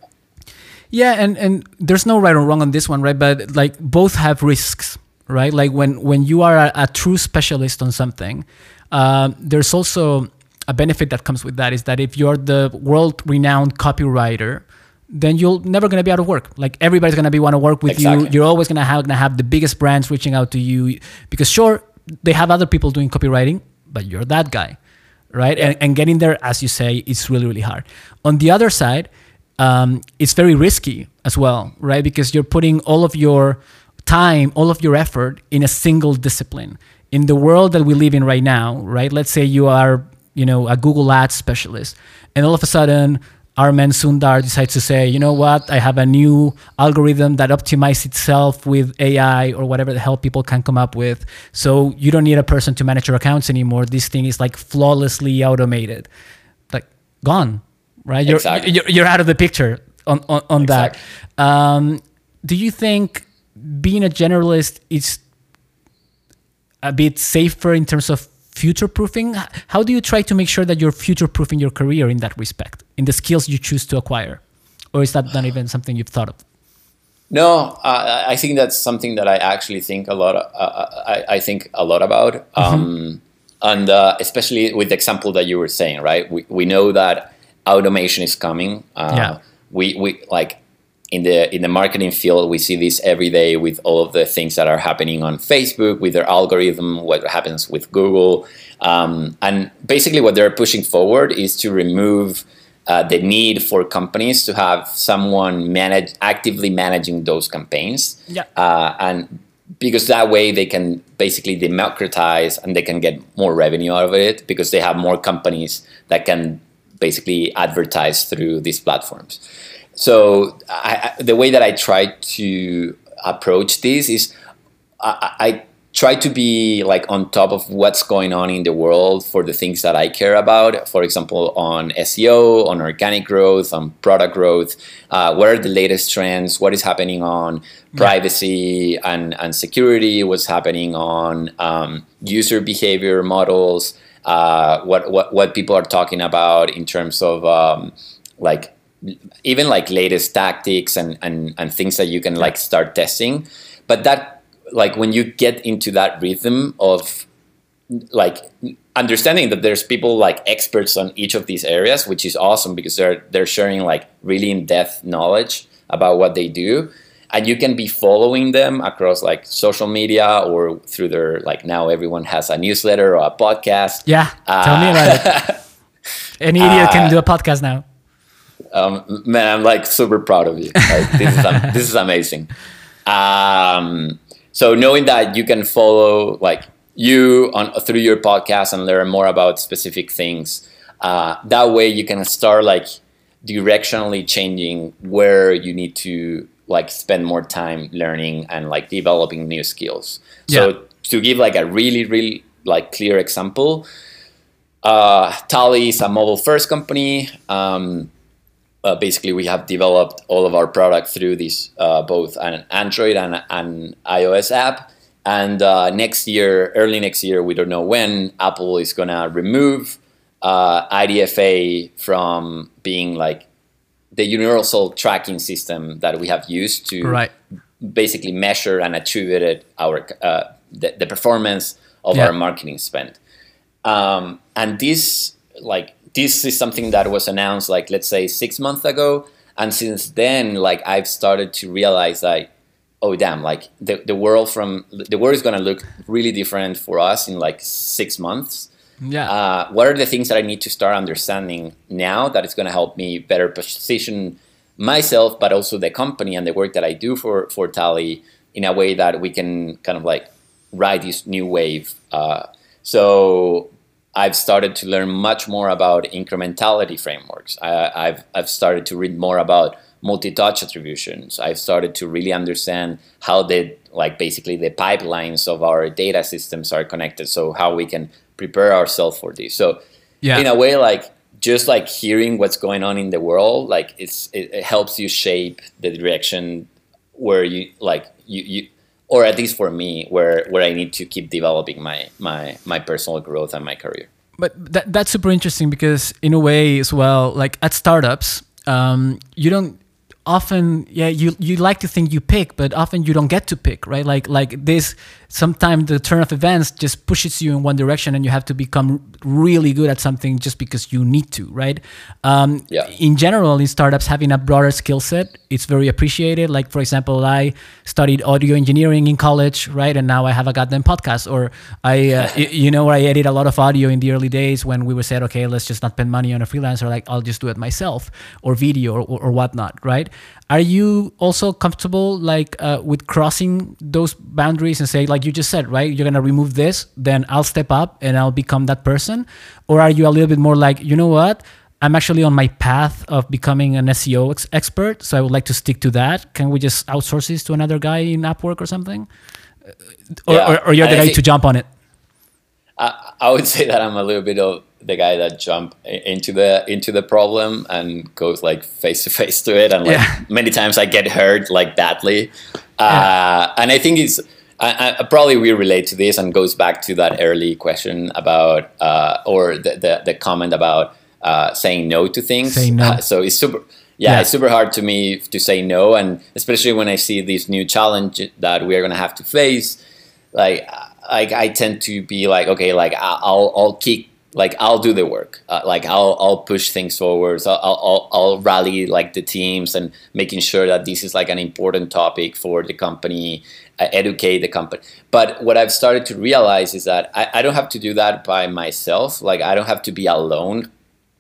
Yeah, and and there's no right or wrong on this one, right? But like both have risks, right? Like when when you are a, a true specialist on something, uh, there's also a benefit that comes with that is that if you're the world renowned copywriter, then you're never going to be out of work. Like everybody's going to be want to work with exactly. you. You're always going to have, gonna have the biggest brands reaching out to you because sure, they have other people doing copywriting, but you're that guy, right? And, and getting there, as you say, is really, really hard. On the other side, um, it's very risky as well, right? Because you're putting all of your time, all of your effort in a single discipline. In the world that we live in right now, right? Let's say you are, you know, a Google Ads specialist, and all of a sudden Armen Sundar decides to say, you know what, I have a new algorithm that optimizes itself with AI or whatever the hell people can come up with. So you don't need a person to manage your accounts anymore. This thing is like flawlessly automated. Like gone, right? You're, exactly. you're, you're out of the picture on, on, on exactly. that. Um, do you think being a generalist is a bit safer in terms of future proofing? How do you try to make sure that you're future proofing your career in that respect, in the skills you choose to acquire? Or is that not even something you've thought of? No, uh, I think that's something that I actually think a lot. Of, uh, uh, I, I, think a lot about, mm-hmm. um, and uh, especially with the example that you were saying, right? We we know that automation is coming. Uh, yeah. We we like in the in the marketing field we see this every day with all of the things that are happening on facebook with their algorithm what happens with google. Um, and basically what they're pushing forward is to remove uh, the need for companies to have someone manage actively managing those campaigns. Yeah. Uh, and because that way they can basically democratize and they can get more revenue out of it because they have more companies that can basically advertise through these platforms so I, the way that I try to approach this is I, I, try to be like on top of what's going on in the world for the things that I care about. For example, on SEO, on organic growth, on product growth. Uh, what are the latest trends? What is happening on privacy and, and security? What's happening on um, user behavior models? Uh, what, what what people are talking about in terms of um, like even like latest tactics and, and, and things that you can like start testing. But that like when you get into that rhythm of like understanding that there's people like experts on each of these areas, which is awesome because they're they're sharing like really in-depth knowledge about what they do. And you can be following them across like social media or through their like now everyone has a newsletter or a podcast. Yeah. Uh, tell me about it. [laughs] Any idiot uh, can do a podcast now um, man, I'm like super proud of you. Like, this is [laughs] this is amazing. Um, so knowing that you can follow like you on through your podcast and learn more about specific things, uh, that way you can start like directionally changing where you need to like spend more time learning and like developing new skills. Yeah. So to give like a really really like clear example, uh, Tally is a mobile first company. Um, uh, basically we have developed all of our product through this uh, both an Android and an iOS app. And uh, next year, early next year, we don't know when, Apple is gonna remove uh, IDFA from being like the universal tracking system that we have used to right. basically measure and attribute our uh, the, the, performance of yeah. our marketing spend. Um, and this like this is something that was announced like let's say six months ago and since then like i've started to realize like oh damn like the, the world from the world is going to look really different for us in like six months. Yeah. Uh, what are the things that i need to start understanding now that is going to help me better position myself but also the company and the work that i do for for tally in a way that we can kind of like ride this new wave? Uh, so I've started to learn much more about incrementality frameworks. I, have I've started to read more about multi-touch attributions. I've started to really understand how the like basically the pipelines of our data systems are connected. So how we can prepare ourselves for this. So yeah. in a way, like just like hearing what's going on in the world, like it's it, it helps you shape the direction where you like you you or at least for me where where I need to keep developing my my my personal growth and my career. But that, that's super interesting because in a way as well, like at startups, um, you don't often yeah you you like to think you pick but often you don't get to pick right? Like like this sometimes the turn of events just pushes you in one direction and you have to become really good at something just because you need to right? Um, yeah. in general in startups having a broader skill set it's very appreciated. Like for example i studied audio engineering in college right? And now i have a goddamn podcast or i uh, [laughs] you know where i edit a lot of audio in the early days when we were said okay let's just not spend money on a freelancer. Like i'll just do it myself or video or, or, or whatnot right are you also comfortable like uh, with crossing those boundaries and say like you just said right? You're gonna remove this then i'll step up and i'll become that person? Or are you a little bit more like you know what? I'm actually on my path of becoming an seo ex- expert so i would like to stick to that. Can we just outsource this to another guy in upwork or something? Or, Yeah, or, or you're the I guy to jump on it I, I would [laughs] say that I'm a little bit of the guy that jump into the into the problem and goes like face to face to it, and like Yeah. many times I get hurt like badly, uh, and I think it's. I, I probably we relate to this and goes back to that early question about uh, or the, the the comment about uh, saying no to things. No. Uh, so it's super. Yeah, Yeah. it's super hard to me to say no, and especially when I see this new challenge that we are gonna have to face like like I tend to be like okay like I- I'll I'll keep like I'll do the work. Uh, like I'll I'll push things forward. So I'll, I'll I'll rally like the teams and making sure that this is like an important topic for the company uh, educate the company. But what I've started to realize is that I, I don't have to do that by myself. Like I don't have to be alone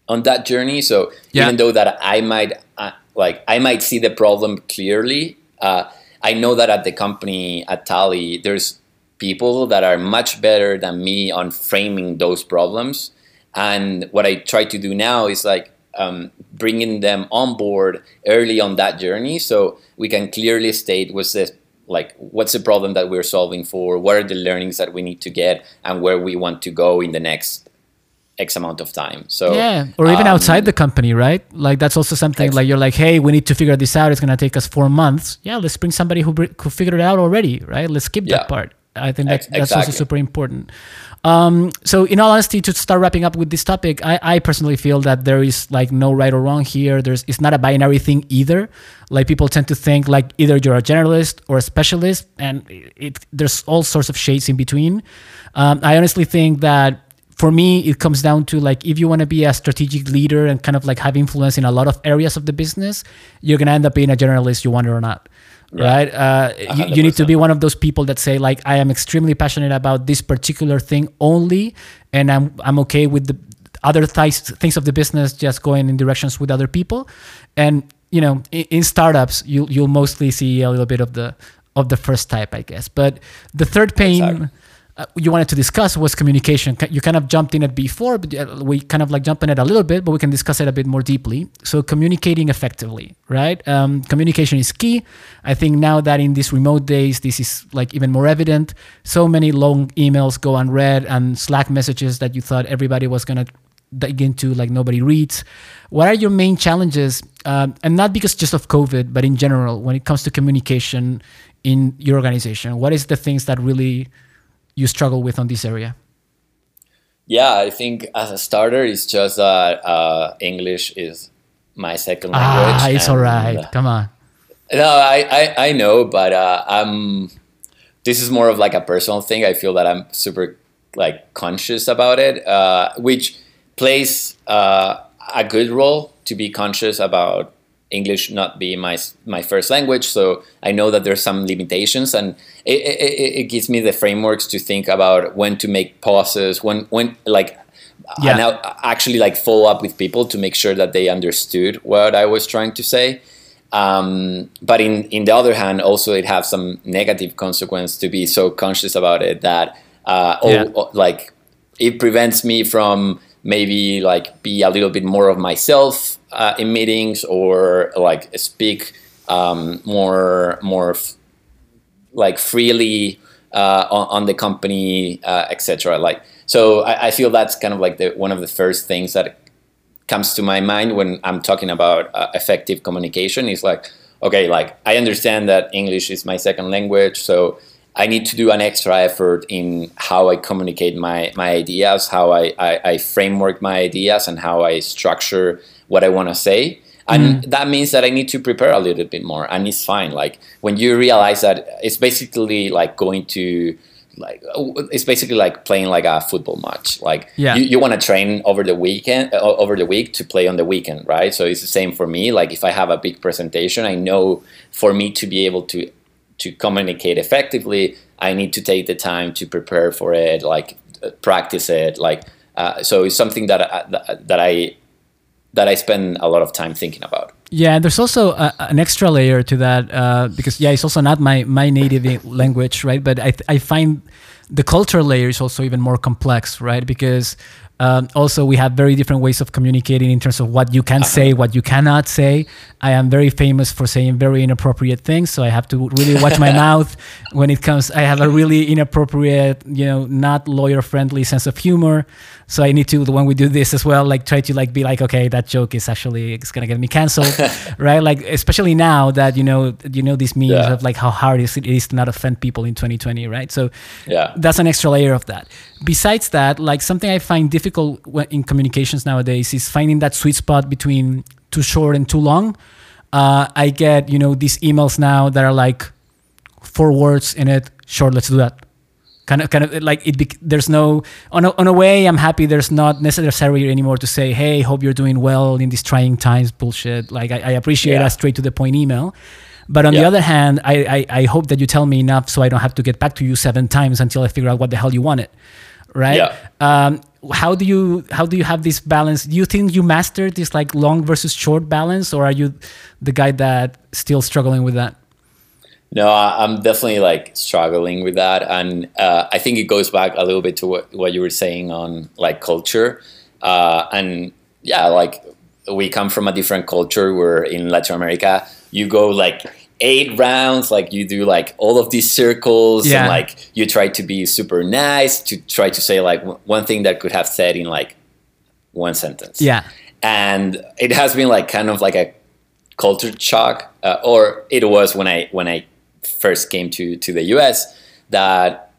on that journey. So Yeah. even though that I might uh, like I might see the problem clearly uh, I know that at the company at Tally there's people that are much better than me on framing those problems. And what I try to do now is like um, bringing them on board early on that journey, so we can clearly state what's the like what's the problem that we're solving for, what are the learnings that we need to get, and where we want to go in the next X amount of time. So yeah or even um, outside the company right like that's also something like you're like hey we need to figure this out it's going to take us four months yeah let's bring somebody who, br- who figured it out already right let's skip Yeah. that part i think that's, Ex- that's also super important. Um, so in all honesty to start wrapping up with this topic I, I personally feel that there is like no right or wrong here. There's it's not a binary thing either. Like people tend to think like either you're a generalist or a specialist and it, it there's all sorts of shades in between. Um, i honestly think that for me it comes down to like if you want to be a strategic leader and kind of like have influence in a lot of areas of the business you're going to end up being a generalist you want it or not right? Uh, you, you need to be one of those people that say like i am extremely passionate about this particular thing only and i'm i'm okay with the other th- things of the business just going in directions with other people. And you know in, in startups you you'll mostly see a little bit of the of the first type i guess. But the third pain Exactly. Uh, you wanted to discuss was communication. You kind of jumped in it before, but uh, we kind of like jump in it a little bit, but we can discuss it a bit more deeply. So communicating effectively, right? Um, communication is key. I think now that in these remote days, this is like even more evident. So many long emails go unread and Slack messages that you thought everybody was gonna dig into, like nobody reads. What are your main challenges? Um, and not because just of COVID, but in general, when it comes to communication in your organization, what is the things that really you struggle with on this area? Yeah, I think as a starter, it's just that uh, English is my second language. Ah, it's and, all right. uh, Come on. No, I, I, I know, but uh, I'm. This is more of like a personal thing. I feel that I'm super like conscious about it, uh, which plays uh, a good role to be conscious about English not being my my first language. So I know that there's some limitations, and it, it, it gives me the frameworks to think about when to make pauses, when when like Yeah. and actually like follow up with people to make sure that they understood what I was trying to say. Um, but in in the other hand, also it has some negative consequence to be so conscious about it that uh, oh, Yeah. oh, like it prevents me from maybe like be a little bit more of myself uh, in meetings or like speak um, more more like freely uh, on, on the company, uh, etc. Like so, I, I feel that's kind of like the one of the first things that comes to my mind when I'm talking about uh, effective communication is like, okay, like I understand that English is my second language, so I need to do an extra effort in how I communicate my, my ideas, how I, I, I framework my ideas, and how I structure what I want to say. And mm. that means that I need to prepare a little bit more, and it's fine. Like when you realize that it's basically like going to like it's basically like playing like a football match like yeah. you, you want to train over the weekend uh, over the week to play on the weekend right so it's the same for me like if i have a big presentation i know for me to be able to to communicate effectively i need to take the time to prepare for it like uh, practice it like uh, so it's something that I, that i that i spend a lot of time thinking about yeah, and there's also a, an extra layer to that uh, because yeah, it's also not my my native language, right? But I I find the cultural layer is also even more complex, right? Because um, also, we have very different ways of communicating in terms of what you can say, what you cannot say. I am very famous for saying very inappropriate things, so I have to really watch my [laughs] mouth when it comes. I have a really inappropriate, you know, not lawyer-friendly sense of humor. So I need to when we do this as well, like try to like be like, okay, that joke is actually it's gonna get me canceled, [laughs] right? Like especially now that you know you know these memes yeah. of like how hard it is to not offend people in 2020, right? So yeah, that's an extra layer of that. Besides that, like something I find difficult in communications nowadays is finding that sweet spot between too short and too long. Uh, I get you know these emails now that are like four words in it, short. Let's do that kind of kind of like it bec- there's no on a, on a way i'm happy there's not necessary anymore to say hey hope you're doing well in these trying times bullshit like i, I appreciate yeah. a straight to the point email but on yeah. the other hand I, I, I hope that you tell me enough so i don't have to get back to you seven times until i figure out what the hell you wanted right yeah. um, how do you how do you have this balance do you think you mastered this like long versus short balance or are you the guy that still struggling with that no, I'm definitely like struggling with that, and uh, I think it goes back a little bit to what, what you were saying on like culture, uh, and yeah, like we come from a different culture. We're in Latin America. You go like eight rounds, like you do like all of these circles, yeah. and like you try to be super nice to try to say like one thing that could have said in like one sentence. Yeah, and it has been like kind of like a culture shock, uh, or it was when I when I first came to to the US that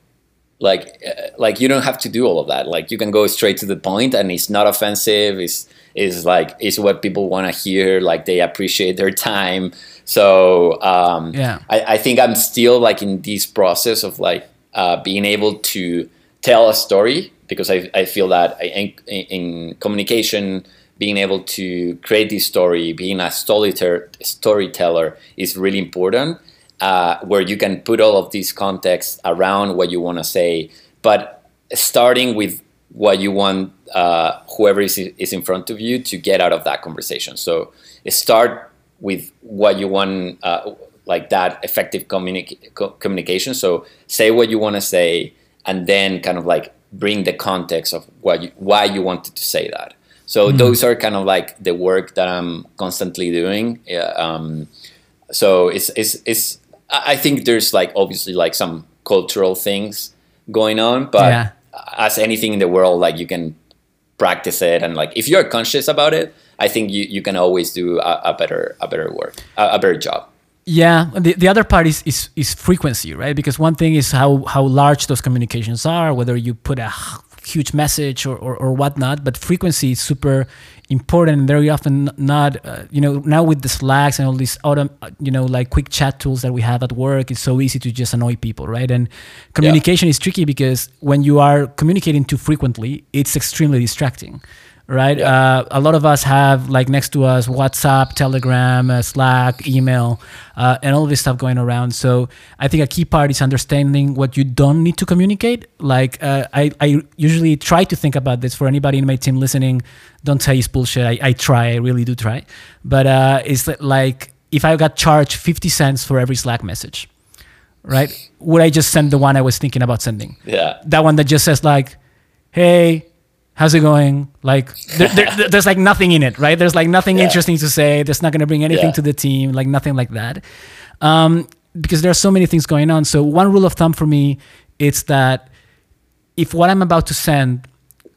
like uh, like you don't have to do all of that. Like you can go straight to the point and it's not offensive. It's is like is what people want to hear. Like they appreciate their time so um, yeah I, I think i'm still like in this process of like uh, being able to tell a story because i, I feel that in, in communication being able to create this story being a storyteller storyteller is really important uh, where you can put all of these context around what you want to say, but starting with what you want uh, whoever is, is in front of you to get out of that conversation. So start with what you want, uh, like that effective communi- co- communication. So say what you want to say, and then kind of like bring the context of what you, why you wanted to say that. So mm-hmm. those are kind of like the work that I'm constantly doing. Um, so it's, it's, it's I think there's like obviously like some cultural things going on, but yeah. as anything in the world, like you can practice it and like if you're conscious about it, I think you, you can always do a, a better a better work a, a, better job. Yeah, the, the other part is, is is frequency, right? Because one thing is how how large those communications are, whether you put a huge message or, or, or whatnot, but frequency is super important and very often not uh, you know now with the slacks and all these auto you know like quick chat tools that we have at work it's so easy to just annoy people right and communication yeah. is tricky because when you are communicating too frequently it's extremely distracting right? Yeah. Uh, a lot of us have like next to us WhatsApp, Telegram, uh, Slack, email, uh, and all this stuff going around. So I think a key part is understanding what you don't need to communicate. Like uh, I, I usually try to think about this for anybody in my team listening. Don't say it's bullshit. I, I try. I really do try. But uh, it's like if I got charged 50 cents for every Slack message, right? Would I just send the one I was thinking about sending? Yeah. That one that just says like, hey, how's it going? Like, there, there, there's like nothing in it, right? There's like nothing yeah. interesting to say. There's not going to bring anything yeah. to the team, like nothing like that. Um, because there are so many things going on. So one rule of thumb for me, it's that if what I'm about to send,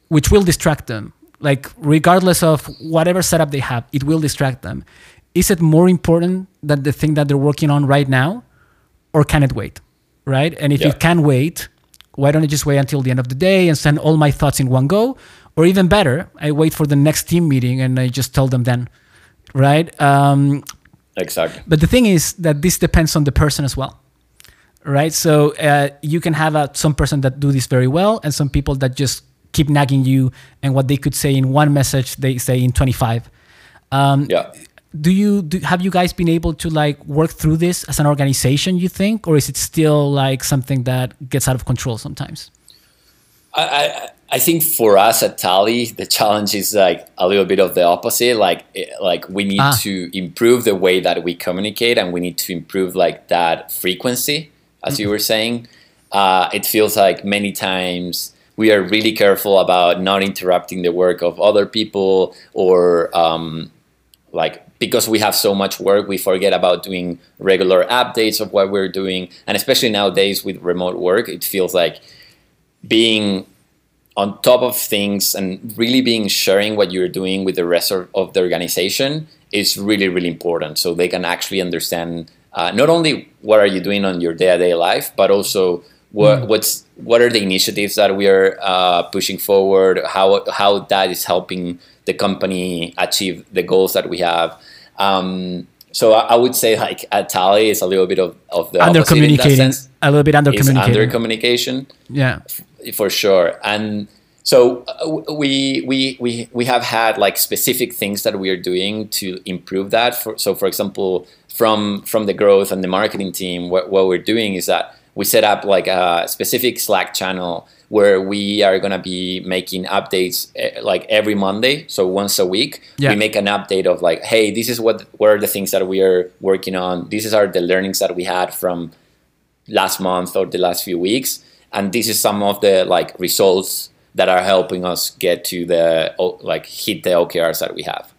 which will distract them, like regardless of whatever setup they have, it will distract them. Is it more important than the thing that they're working on right now, or can it wait? Right? And if Yeah. it can wait, why don't I just wait until the end of the day and send all my thoughts in one go? Or even better, I wait for the next team meeting and I just tell them then, right? Um, Exactly. but the thing is that this depends on the person as well, right? So uh, you can have uh, some person that do this very well, and some people that just keep nagging you, and what they could say in one message they say in twenty five. Um, Yeah. Do you do, have you guys been able to like work through this as an organization? You think, or is it still like something that gets out of control sometimes? I, I I think for us at Tally, the challenge is like a little bit of the opposite. Like eh, like we need Ah. to improve the way that we communicate, and we need to improve like that frequency, as you were saying. Uh, it feels like many times we are really careful about not interrupting the work of other people, or um, like because we have so much work, we forget about doing regular updates of what we're doing, and especially nowadays with remote work, it feels like being on top of things and really being sharing what you're doing with the rest of, the organization is really really important. So they can actually understand uh, not only what are you doing on your day-to-day life but also what, what's what are the initiatives that we are uh, pushing forward how how that is helping the company achieve the goals that we have um, so I, I would say like at Tally is a little bit of, of the under communicating, a little bit under It's under communication. Yeah. for sure. And so uh, we we we we have had like specific things that we are doing to improve that. For, so for example from from the growth and the marketing team what, what we're doing is that we set up like a specific slack channel where we are going to be making updates eh, like every monday so once a week. Yeah. we make an update of like hey this is what what are the things that we are working on. These are the learnings that we had from last month or the last few weeks. And this is some of the like results that are helping us get to the like hit the okrs that we have.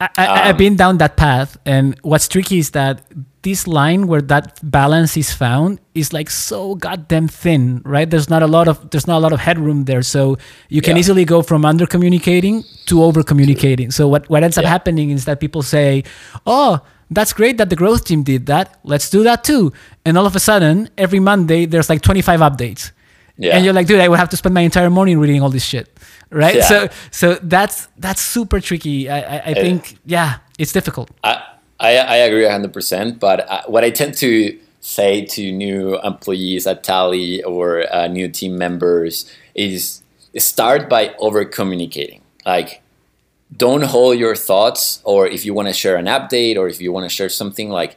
I, I, I've been down that path, and what's tricky is that this line where that balance is found is like so goddamn thin, right? There's not a lot of there's not a lot of headroom there, so you can Yeah. easily go from under communicating to over communicating. So what what ends up happening is that people say, "Oh, that's great that the growth team did that. Let's do that too." And all of a sudden, every Monday there's like 25 updates. Yeah. And you're like, dude, I would have to spend my entire morning reading all this shit, right? Yeah. So, so that's that's super tricky. I, I, I think, yeah, it's difficult. I, I, I agree 100%. But uh, what I tend to say to new employees at Tally or uh, new team members is start by over communicating. Like, don't hold your thoughts, or if you want to share an update or if you want to share something, like,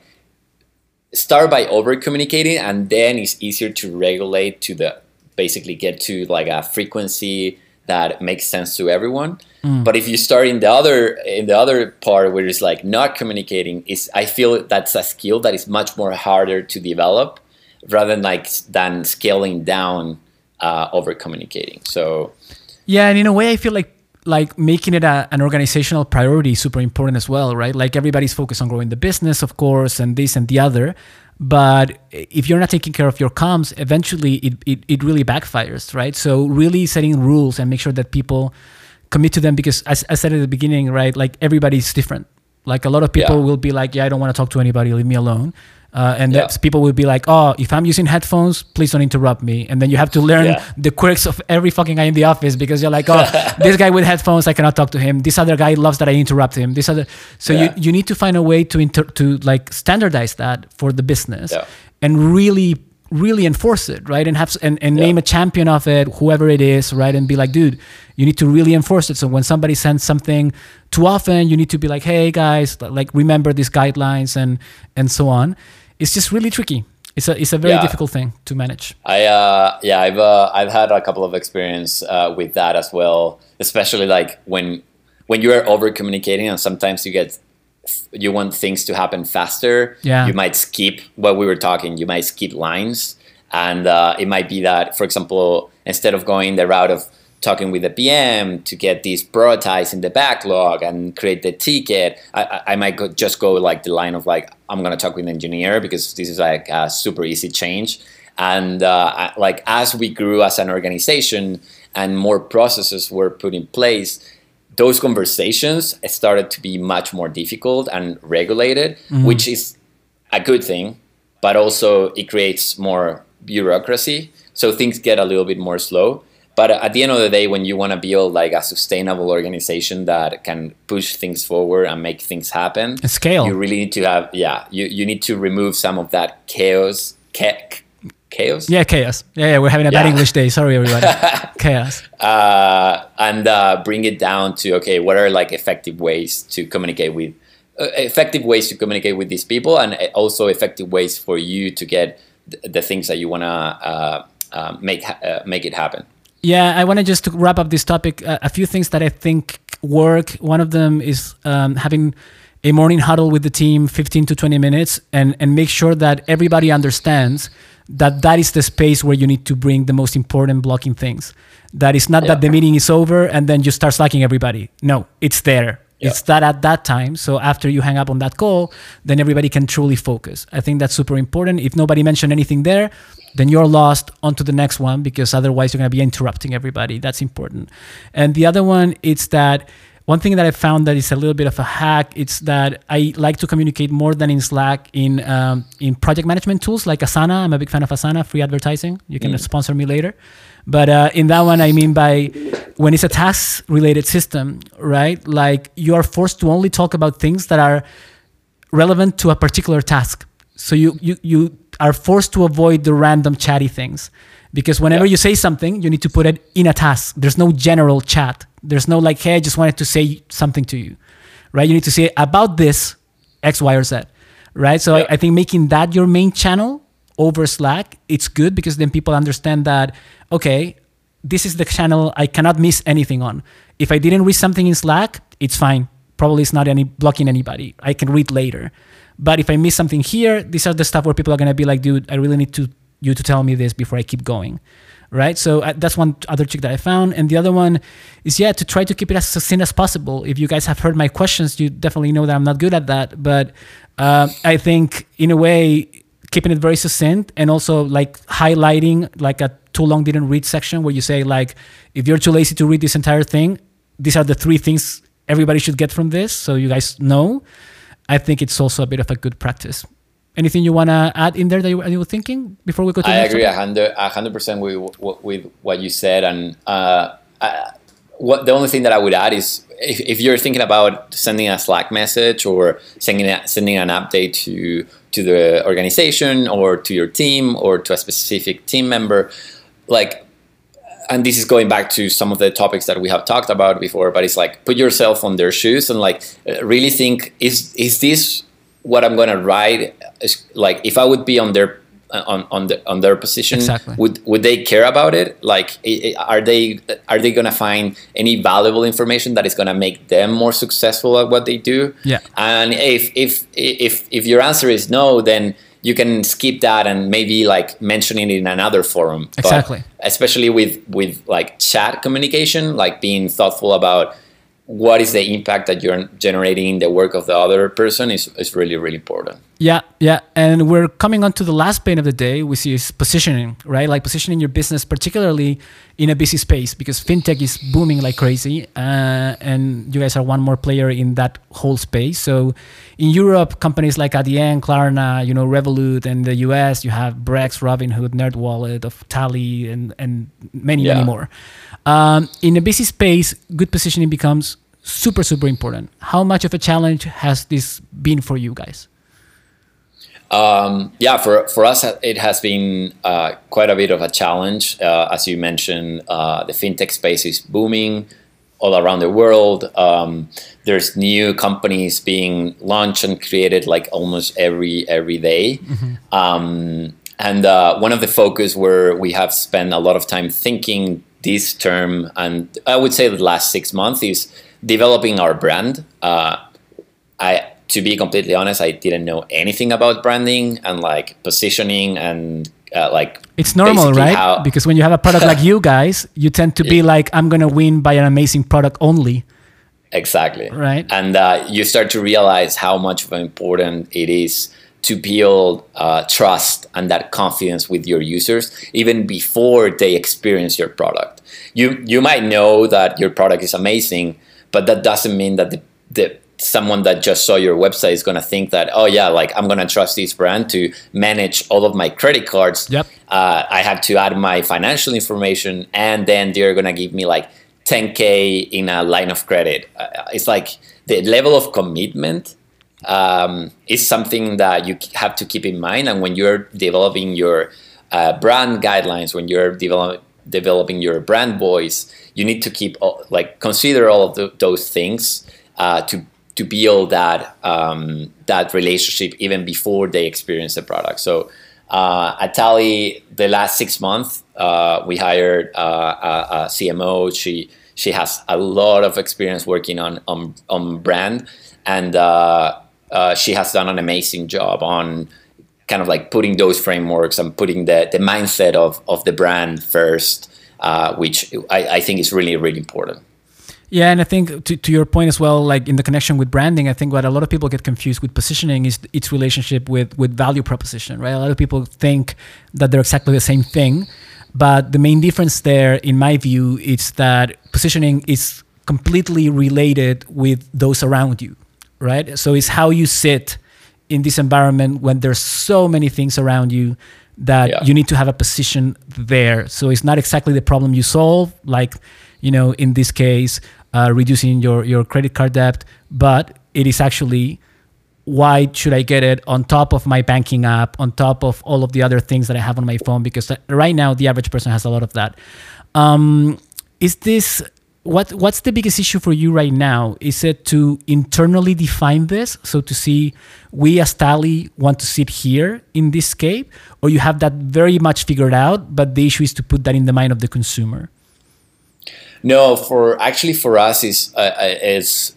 start by over communicating, and then it's easier to regulate to the basically get to like a frequency that makes sense to everyone. But if you start in the other in the other part where it's like not communicating, is I feel that's a skill that is much more harder to develop rather than like than scaling down uh, over communicating. So Yeah, and in a way, I feel like like making it a, an organizational priority is super important as well, right? Like everybody's focused on growing the business, of course, and this and the other. But if you're not taking care of your comms, eventually it, it, it really backfires, right? So really setting rules and make sure that people commit to them because as I said at the beginning, right? Like everybody's different. Like a lot of people Yeah. will be like, yeah, I don't want to talk to anybody, leave me alone. Uh, and Yeah. people will be like, oh, if I'm using headphones, please don't interrupt me. And then you have to learn Yeah. the quirks of every fucking guy in the office because you're like, oh, [laughs] this guy with headphones, I cannot talk to him. This other guy loves that I interrupt him. This other, so Yeah. you you need to find a way to inter- to like standardize that for the business and really really enforce it, right? And have and, and name a champion of it, whoever it is, right? And be like, dude, you need to really enforce it. So when somebody sends something too often, you need to be like, hey guys, like remember these guidelines and and so on. It's just really tricky. It's a it's a very Yeah. difficult thing to manage. I uh, yeah, I've uh, I've had a couple of experience uh, with that as well, especially like when when you are over communicating and sometimes you get you want things to happen faster. Yeah. you might skip what we were talking. You might skip lines, and uh, it might be that, for example, instead of going the route of talking with the PM to get these prioritized in the backlog and create the ticket, I, I- might go, just go like the line of like I'm gonna talk with the engineer because this is like a super easy change. And uh, I- like as we grew as an organization and more processes were put in place, those conversations started to be much more difficult and regulated, which is a good thing, but also it creates more bureaucracy. So things get a little bit more slow. But at the end of the day, when you want to build like a sustainable organization that can push things forward and make things happen, And scale. you really need to have yeah. You you need to remove some of that chaos. Ca- chaos. Yeah, chaos. Yeah, yeah, we're having a bad Yeah. English day. Sorry, everybody. [laughs] chaos. uh, and uh, bring it down to okay, what are like effective ways to communicate with uh, effective ways to communicate with these people, and uh, also effective ways for you to get th- the things that you want to uh, uh, make ha- uh, make it happen. Yeah, I want to just to wrap up this topic. Uh, a few things that I think work. One of them is um, having a morning huddle with the team, 15 to 20 minutes, and and make sure that everybody understands that that is the space where you need to bring the most important blocking things. That is not that the meeting is over and then you start slacking everybody. No, it's there. Yeah. It's that at that time. So after you hang up on that call, then everybody can truly focus. I think that's super important. If nobody mentioned anything there, then you're lost onto the next one because otherwise you're going to be interrupting everybody. That's important. And the other one is that one thing that I found that is a little bit of a hack. It's that I like to communicate more than in Slack in um, in project management tools like Asana. I'm a big fan of Asana, free advertising. You can sponsor me later. But uh, in that one, I mean by when it's a task related system, right? Like you are forced to only talk about things that are relevant to a particular task. So you you you are forced to avoid the random chatty things because whenever Yeah. you say something, you need to put it in a task. There's no general chat. There's no like, hey, I just wanted to say something to you, right? You need to say about this X, Y, or Z, right? So Yeah. I, I think making that your main channel over Slack, it's good because then people understand that okay, this is the channel I cannot miss anything on. If I didn't read something in Slack, it's fine. Probably it's not any blocking anybody. I can read later. But if I miss something here, these are the stuff where people are gonna be like, dude, I really need to you to tell me this before I keep going, right? So uh, that's one other trick that I found, and the other one is yeah to try to keep it as succinct as possible. If you guys have heard my questions, you definitely know that I'm not good at that, but uh, I think in a way keeping it very succinct and also like highlighting like a too long didn't read section where you say like if you're too lazy to read this entire thing these are the three things everybody should get from this so you guys know i think it's also a bit of a good practice anything you want to add in there that you, you were thinking before we go to the I next agree one? a hundred a hundred percent with with what you said, and uh, I, what the only thing that I would add is if, if you're thinking about sending a Slack message or sending a, sending an update to to the organization or to your team or to a specific team member, like and this is going back to some of the topics that we have talked about before but it's like put yourself on their shoes and like really think is is this what i'm going to write like if i would be on their on on, the, on their position Exactly. would would they care about it like are they are they going to find any valuable information that is going to make them more successful at what they do Yeah. and if if if if your answer is no then you can skip that and maybe like mention it in another forum But Exactly. especially with with like chat communication like being thoughtful about what is the impact that you're generating in the work of the other person is, is really really important Yeah, yeah. And we're coming on to the last pain of the day, which is positioning, right? Like positioning your business, particularly in a busy space, because fintech is booming like crazy. Uh, and you guys are one more player in that whole space. So in Europe, companies like Adyen, Klarna, you know, Revolut, and the US, you have Brex, Robinhood, NerdWallet, of Tally, and, and many, many more. Um, in a busy space, good positioning becomes super, super important. How much of a challenge has this been for you guys? Um, yeah, for, for us, it has been uh, quite a bit of a challenge. Uh, as you mentioned, uh, the fintech space is booming all around the world. Um, there's new companies being launched and created like almost every every day. Um, and uh, one of the focus where we have spent a lot of time thinking this term, and I would say the last six months is developing our brand. Uh, I to be completely honest, I didn't know anything about branding and like positioning and uh, like It's normal, right? how- because when you have a product like you guys, you tend to be [laughs] like, I'm going to win by an amazing product only. exactly Right. and uh, you start to realize how much of important it is to build uh, trust and that confidence with your users even before they experience your product. You you might know that your product is amazing, but that doesn't mean that the, the someone that just saw your website is going to think that oh yeah like i'm going to trust this brand to manage all of my credit cards. Yep. Uh, i have to add my financial information and then they're going to give me like 10k in a line of credit. Uh, it's like the level of commitment um, is something that you have to keep in mind and when you're developing your uh, brand guidelines when you're develop, developing your brand voice you need to keep like consider all of the, those things uh, to to build that um, that relationship even before they experience the product. So uh, at Tally, the last six months, uh, we hired uh, a, a, CMO. She she has a lot of experience working on on, on brand, and uh, uh, she has done an amazing job on kind of like putting those frameworks and putting the, the mindset of, of the brand first, uh, which I, I think is really really important. Yeah, and I think to, to your point as well, like in the connection with branding, I think what a lot of people get confused with positioning is its relationship with with value proposition, right? A lot of people think that they're exactly the same thing, but the main difference there, in my view, is that positioning is completely related with those around you, right? So it's how you sit in this environment when there's so many things around you that yeah. you need to have a position there. So it's not exactly the problem you solve, like you know, in this case, uh, reducing your, your credit card debt, but it is actually why should I get it on top of my banking app, on top of all of the other things that I have on my phone? Because right now, the average person has a lot of that. Um, is this what what's the biggest issue for you right now? Is it to internally define this, so to see we as Tally want to sit here in this scape, or you have that very much figured out, but the issue is to put that in the mind of the consumer? No, for actually for us is uh, uh, is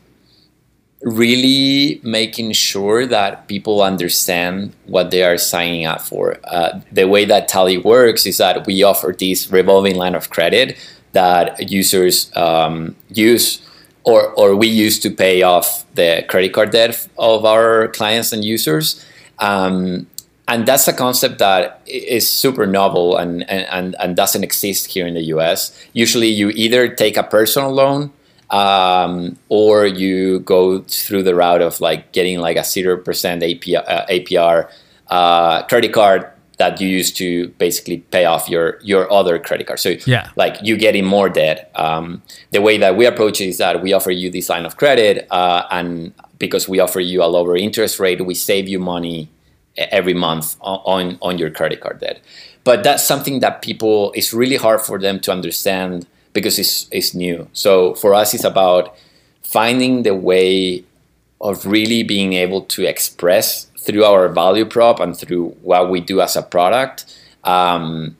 really making sure that people understand what they are signing up for. Uh, the way that Tally works is that we offer this revolving line of credit that users um, use or, or we use to pay off the credit card debt of our clients and users. Um, and that's a concept that is super novel and, and, and doesn't exist here in the US. Usually, you either take a personal loan um, or you go through the route of like getting like a zero percent APR, uh, APR uh, credit card that you use to basically pay off your your other credit card. So yeah, like you getting more debt. Um, the way that we approach it is that we offer you this line of credit, uh, and because we offer you a lower interest rate, we save you money every month on, on your credit card debt. But that's something that people, it's really hard for them to understand because it's, it's new. So for us, it's about finding the way of really being able to express through our value prop and through what we do as a product um,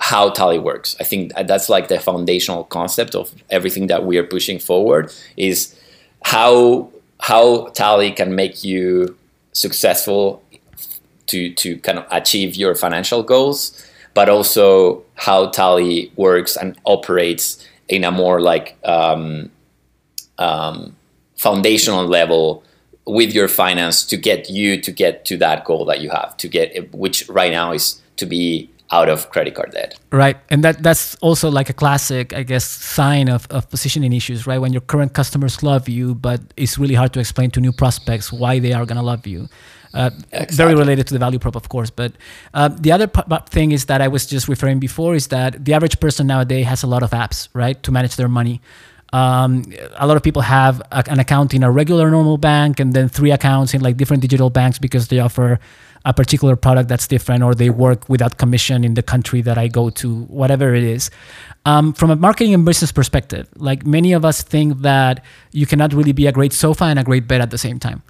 how Tally works. I think that's like the foundational concept of everything that we are pushing forward is how how Tally can make you successful to to kind of achieve your financial goals, but also how Tally works and operates in a more like um, um, foundational level with your finance to get you to get to that goal that you have to get, which right now is to be out of credit card debt. Right. And that that's also like a classic, I guess, sign of, of positioning issues, right? When your current customers love you, but it's really hard to explain to new prospects why they are to love you. Uh, exactly. Very related to the value prop, of course. But uh, the other p- thing is that I was just referring before is that the average person nowadays has a lot of apps, right, to manage their money. Um, a lot of people have a, an account in a regular normal bank and then three accounts in like different digital banks because they offer a particular product that's different or they work without commission in the country that I go to, whatever it is. Um, from a marketing and business perspective, like many of us think that you cannot really be a great sofa and a great bed at the same time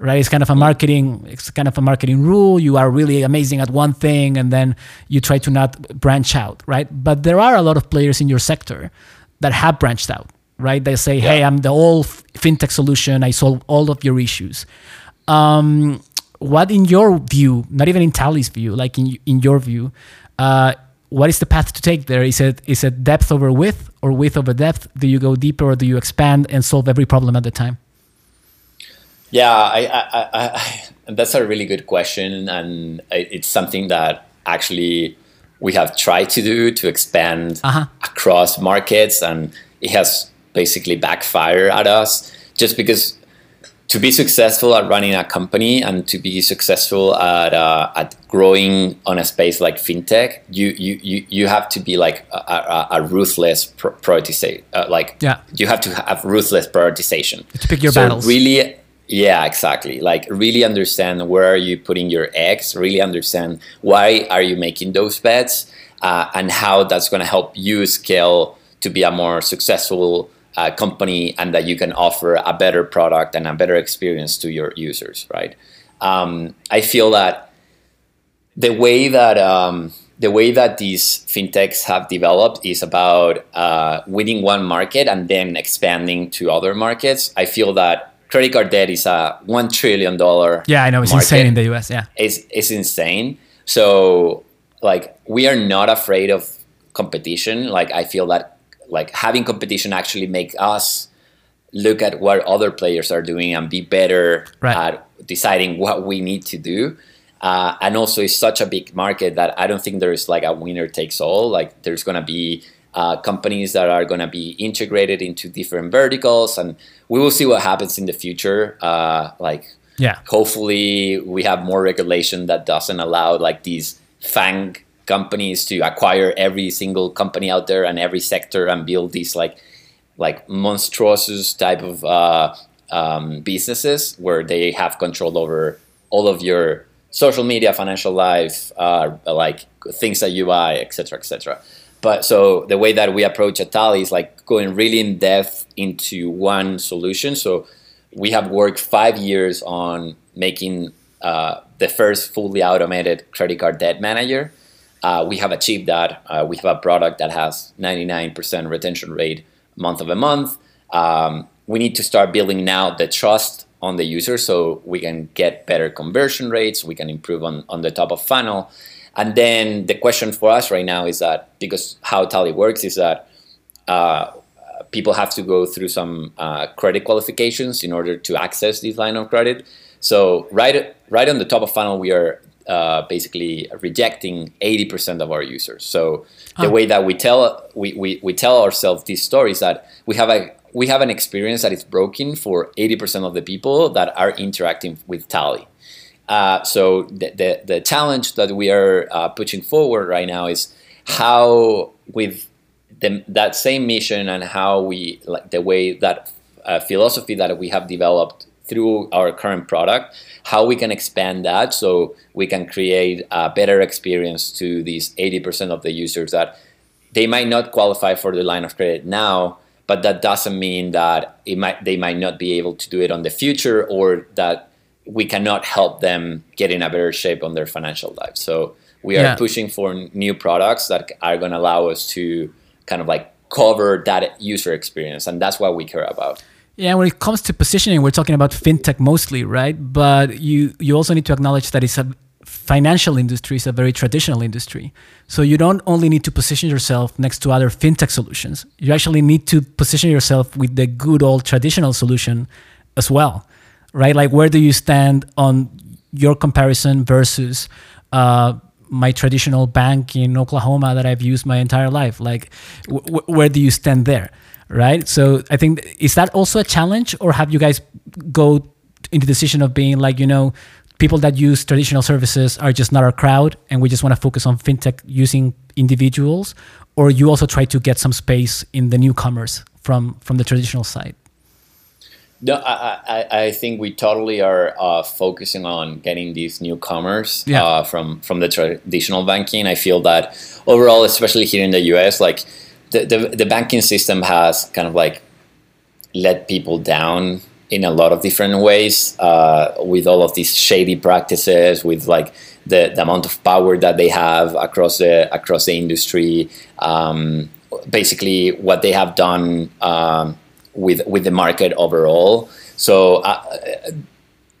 right? It's kind of a marketing it's kind of a marketing rule. You are really amazing at one thing and then you try to not branch out right? But there are a lot of players in your sector that have branched out right? They say yeah. hey i'm the whole fintech solution. I solve all of your issues. Um, what in your view not even in tally's view like in, in your view uh, what is the path to take there? Is it is it depth over width or width over depth? Do you go deeper or do you expand and solve every problem at the time yeah, I, I, I, I, that's a really good question, and it's something that actually we have tried to do to expand uh-huh. across markets, and it has basically backfired at us just because to be successful at running a company and to be successful at uh, at growing on a space like fintech, you you you, you have to be like a, a, a ruthless prioritization. Uh, like yeah. you have to have ruthless prioritization. To pick your so battles. Really, yeah, exactly. Like really understand where are you putting your eggs. Really understand why are you making those bets, uh, and how that's going to help you scale to be a more successful uh, company and that you can offer a better product and a better experience to your users, right? Um, I feel that the way that um, the way that these fintechs have developed is about uh, winning one market and then expanding to other markets. I feel that credit card debt is a one trillion dollar. Yeah, I know it's market. insane in the U.S. Yeah, it's it's insane. So like we are not afraid of competition. Like I feel that like having competition actually make us look at what other players are doing and be better right. at deciding what we need to do. Uh, and also, it's such a big market that I don't think there's like a winner takes all. Like, there's going to be uh, companies that are going to be integrated into different verticals, and we will see what happens in the future. Uh, like, yeah, hopefully, we have more regulation that doesn't allow like these FAANG companies to acquire every single company out there and every sector and build these like like monstrous type of uh, um, businesses where they have control over all of your social media, financial life, uh, like things that you buy, etc., etc. But so the way that we approach at Tally is like going really in depth into one solution. So we have worked five years on making uh, the first fully automated credit card debt manager. Uh, we have achieved that. Uh, we have a product that has 99% retention rate month of a month. Um, we need to start building now the trust on the user so we can get better conversion rates. We can improve on, on the top of funnel. And then the question for us right now is that because how Tally works is that uh, people have to go through some uh, credit qualifications in order to access this line of credit. So right right on the top of funnel, we are uh, basically rejecting 80% of our users. So the oh. way that we tell we, we, we tell ourselves this story is that we have a we have an experience that is broken for 80% of the people that are interacting with Tally. Uh, so the, the, the, challenge that we are uh, pushing forward right now is how with the, that same mission and how we like the way that uh, philosophy that we have developed through our current product, how we can expand that so we can create a better experience to these 80% of the users that they might not qualify for the line of credit now, but that doesn't mean that it might they might not be able to do it on the future or that we cannot help them get in a better shape on their financial life. So we are yeah. pushing for new products that are going to allow us to kind of like cover that user experience and that's what we care about. Yeah, when it comes to positioning, we're talking about fintech mostly, right? But you you also need to acknowledge that it's a financial industry is a very traditional industry. So you don't only need to position yourself next to other fintech solutions. You actually need to position yourself with the good old traditional solution as well, right? Like where do you stand on your comparison versus uh, my traditional bank in Oklahoma that I've used my entire life? Like w- where do you stand there? right? So I think is that also a challenge, or have you guys go into the decision of being like you know people that use traditional services are just not our crowd, and we just want to focus on fintech using individuals, or you also try to get some space in the newcomers from from the traditional side? No, I, I, I think we totally are uh, focusing on getting these newcomers yeah. uh, from from the traditional banking. I feel that overall, especially here in the U.S., like the, the, the banking system has kind of like let people down in a lot of different ways uh, with all of these shady practices with like the, the amount of power that they have across the across the industry um, basically what they have done um, with with the market overall so uh,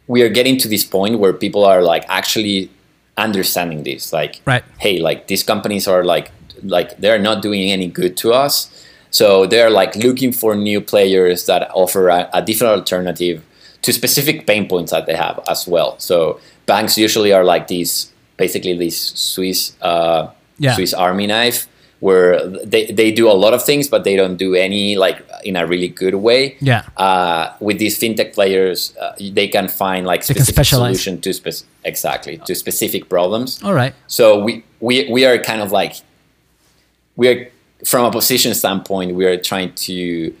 we are getting to this point where people are like actually understanding this like right. hey like these companies are like like they're not doing any good to us. So they're like looking for new players that offer a, a different alternative to specific pain points that they have as well. So banks usually are like these, basically this Swiss uh, yeah. Swiss Army knife, where they, they do a lot of things, but they don't do any like in a really good way. Yeah. Uh, with these fintech players, uh, they can find like They specific solution to spec- exactly to specific problems. All right. So we, we we are kind of like we are from a position standpoint, we are trying to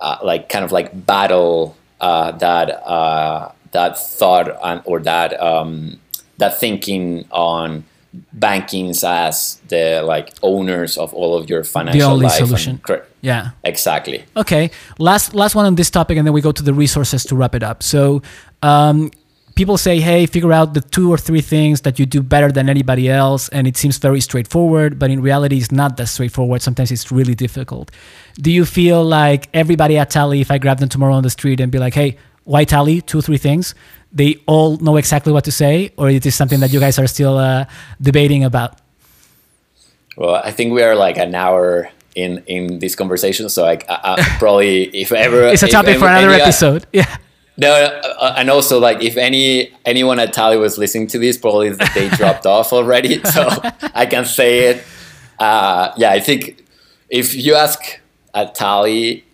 uh, like kind of like battle uh, that uh, that thought and, or that um, that thinking on bankings as the like owners of all of your financial only life. solution. cre- Yeah. exactly. Okay. Last last one on this topic, and then we go to the resources to wrap it up. So, um, people say, "Hey, figure out the two or three things that you do better than anybody else," and it seems very straightforward. But in reality, it's not that straightforward. Sometimes it's really difficult. Do you feel like everybody at Tally, if I grab them tomorrow on the street and be like, "Hey, why Tally? Two, three things," they all know exactly what to say, or it is something that you guys are still uh, debating about? Well, I think we are like an hour in in this conversation, so like I, I probably if ever [laughs] It's a if topic for another any- episode. [laughs] Yeah. No, uh, and also like if any anyone at Tally was listening to this, probably they [laughs] dropped off already. So I can say it. Uh, yeah, I think if you ask at Tally,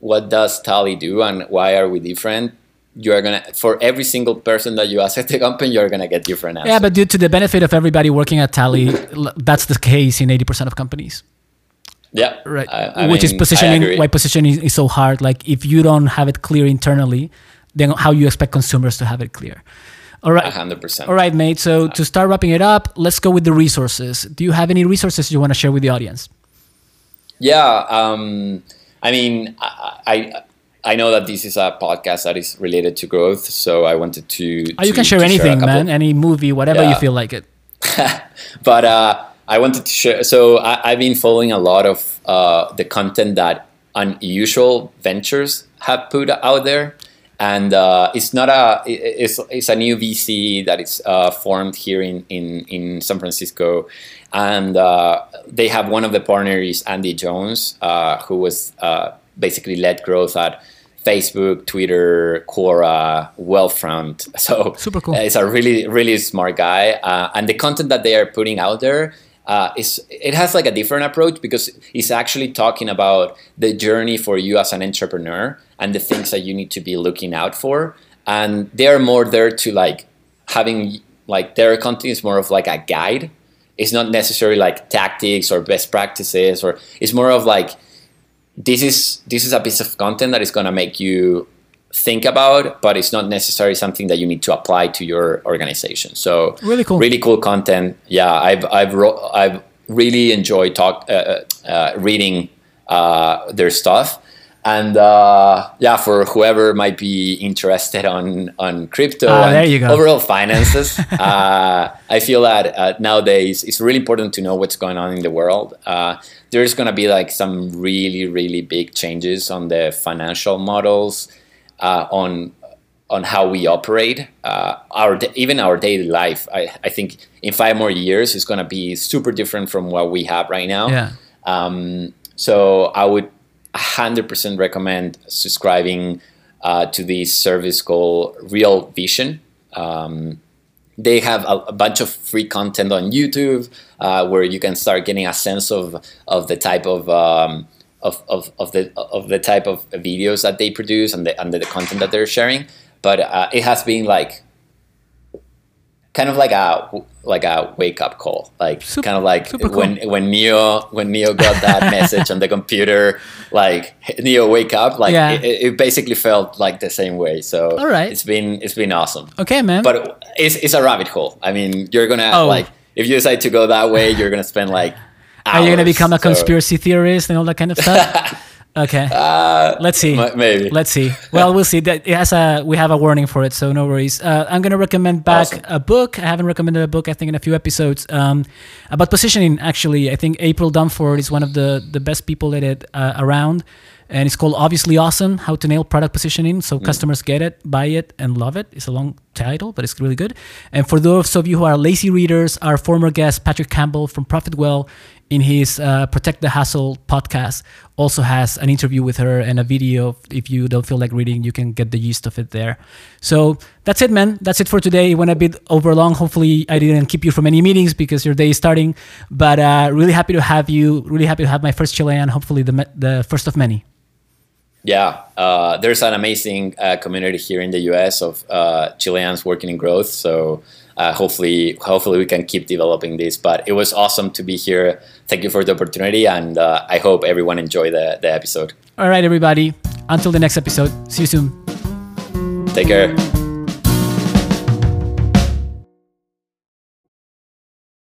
what does Tally do and why are we different? You are gonna for every single person that you ask at the company, you're gonna get different answers. Yeah, but due to the benefit of everybody working at Tally, that's the case in 80% of companies. yeah, Right. I- I Which is mean, I positioning, why positioning is so hard. Like if you don't have it clear internally, then how you expect consumers to have it clear. All right. hundred percent. All right, mate. So to start wrapping it up, let's go with the resources. Do you have any resources you want to share with the audience? Yeah, um, I mean, I, I I know that this is a podcast that is related to growth, so I wanted to. Oh, you to- can share anything, couple- man. Any movie, whatever you feel like it. [laughs] but uh, I wanted to share. So I, I've been following a lot of uh, the content that unusual ventures have put out there, and uh, it's not a it's, it's a new VC that is uh, formed here in, in in San Francisco, and uh, they have one of the partners Andy Johns, uh, who was uh, basically led growth at. Facebook, Twitter, Quora, Wealthfront. [laughs] So Super cool. It's a really, really smart guy, uh, and the content that they are putting out there uh, is it has like a different approach because it's actually talking about the journey for you as an entrepreneur and the things that you need to be looking out for, and they are more there to like having like their content is more of like a guide. It's not necessarily like tactics or best practices, or it's more of like this is this is a piece of content that is going to make you think about, but it's not necessarily something that you need to apply to your organization. So Really cool. really cool content. Yeah, I've I've I've really enjoyed talk uh, uh, uh, reading uh, their stuff. And uh, yeah, for whoever might be interested on on crypto and there you go. overall finances, [laughs] uh, I feel that uh, nowadays it's really important to know what's going on in the world. Uh, there's going to be like some really really big changes on the financial models, uh, on on how we operate, uh, our even our daily life. I, I think in five more years it's going to be super different from what we have right now. Yeah. Um, so I would 100% recommend subscribing uh, to this service called Real Vision. Um, they have a, a bunch of free content on YouTube uh, where you can start getting a sense of, of the type of, um, of, of, of the of the type of videos that they produce and the and the content that they're sharing. But uh, it has been like kind of like a like a wake up call, like Sup- kind of like super cool. when when Neo when Neo got that [laughs] message on the computer, like Neo wake up, like Yeah. it, it basically felt like the same way. So All right. it's been it's been awesome Okay, man. but it's, it's a rabbit hole. I mean, you're gonna Oh. like if you decide to go that way, you're gonna spend like. Are you to become a So, conspiracy theorist and all that kind of stuff? [laughs] okay. uh, Let's see. maybe. Let's see. Well, we'll see. That it has a we have a warning for it, so no worries. Uh, I'm gonna recommend back Awesome. a book. I haven't recommended a book. I think in a few episodes um, about positioning. Actually, I think April Dunford is one of the the best people at it uh, around. and it's called Obviously Awesome: How to Nail Product Positioning, so customers get it, buy it, and love it. It's a long title, but it's really good. And for those of you who are lazy readers, our former guest Patrick Campbell from Profitwell in his uh, Protect the Hustle podcast also has an interview with her and a video. If you don't feel like reading, you can get the gist of it there. So that's it, man. That's it for today. It went a bit over long. Hopefully, I didn't keep you from any meetings because your day is starting. But uh, really happy to have you. Really happy to have my first Chilean. Hopefully, the the first of many. Yeah, uh, there's an amazing uh, community here in the US of uh, Chileans working in growth. So uh, hopefully, hopefully we can keep developing this. But it was awesome to be here. Thank you for the opportunity, and uh, I hope everyone enjoyed the, the episode. All right, everybody. Until the next episode. See you soon. Take care.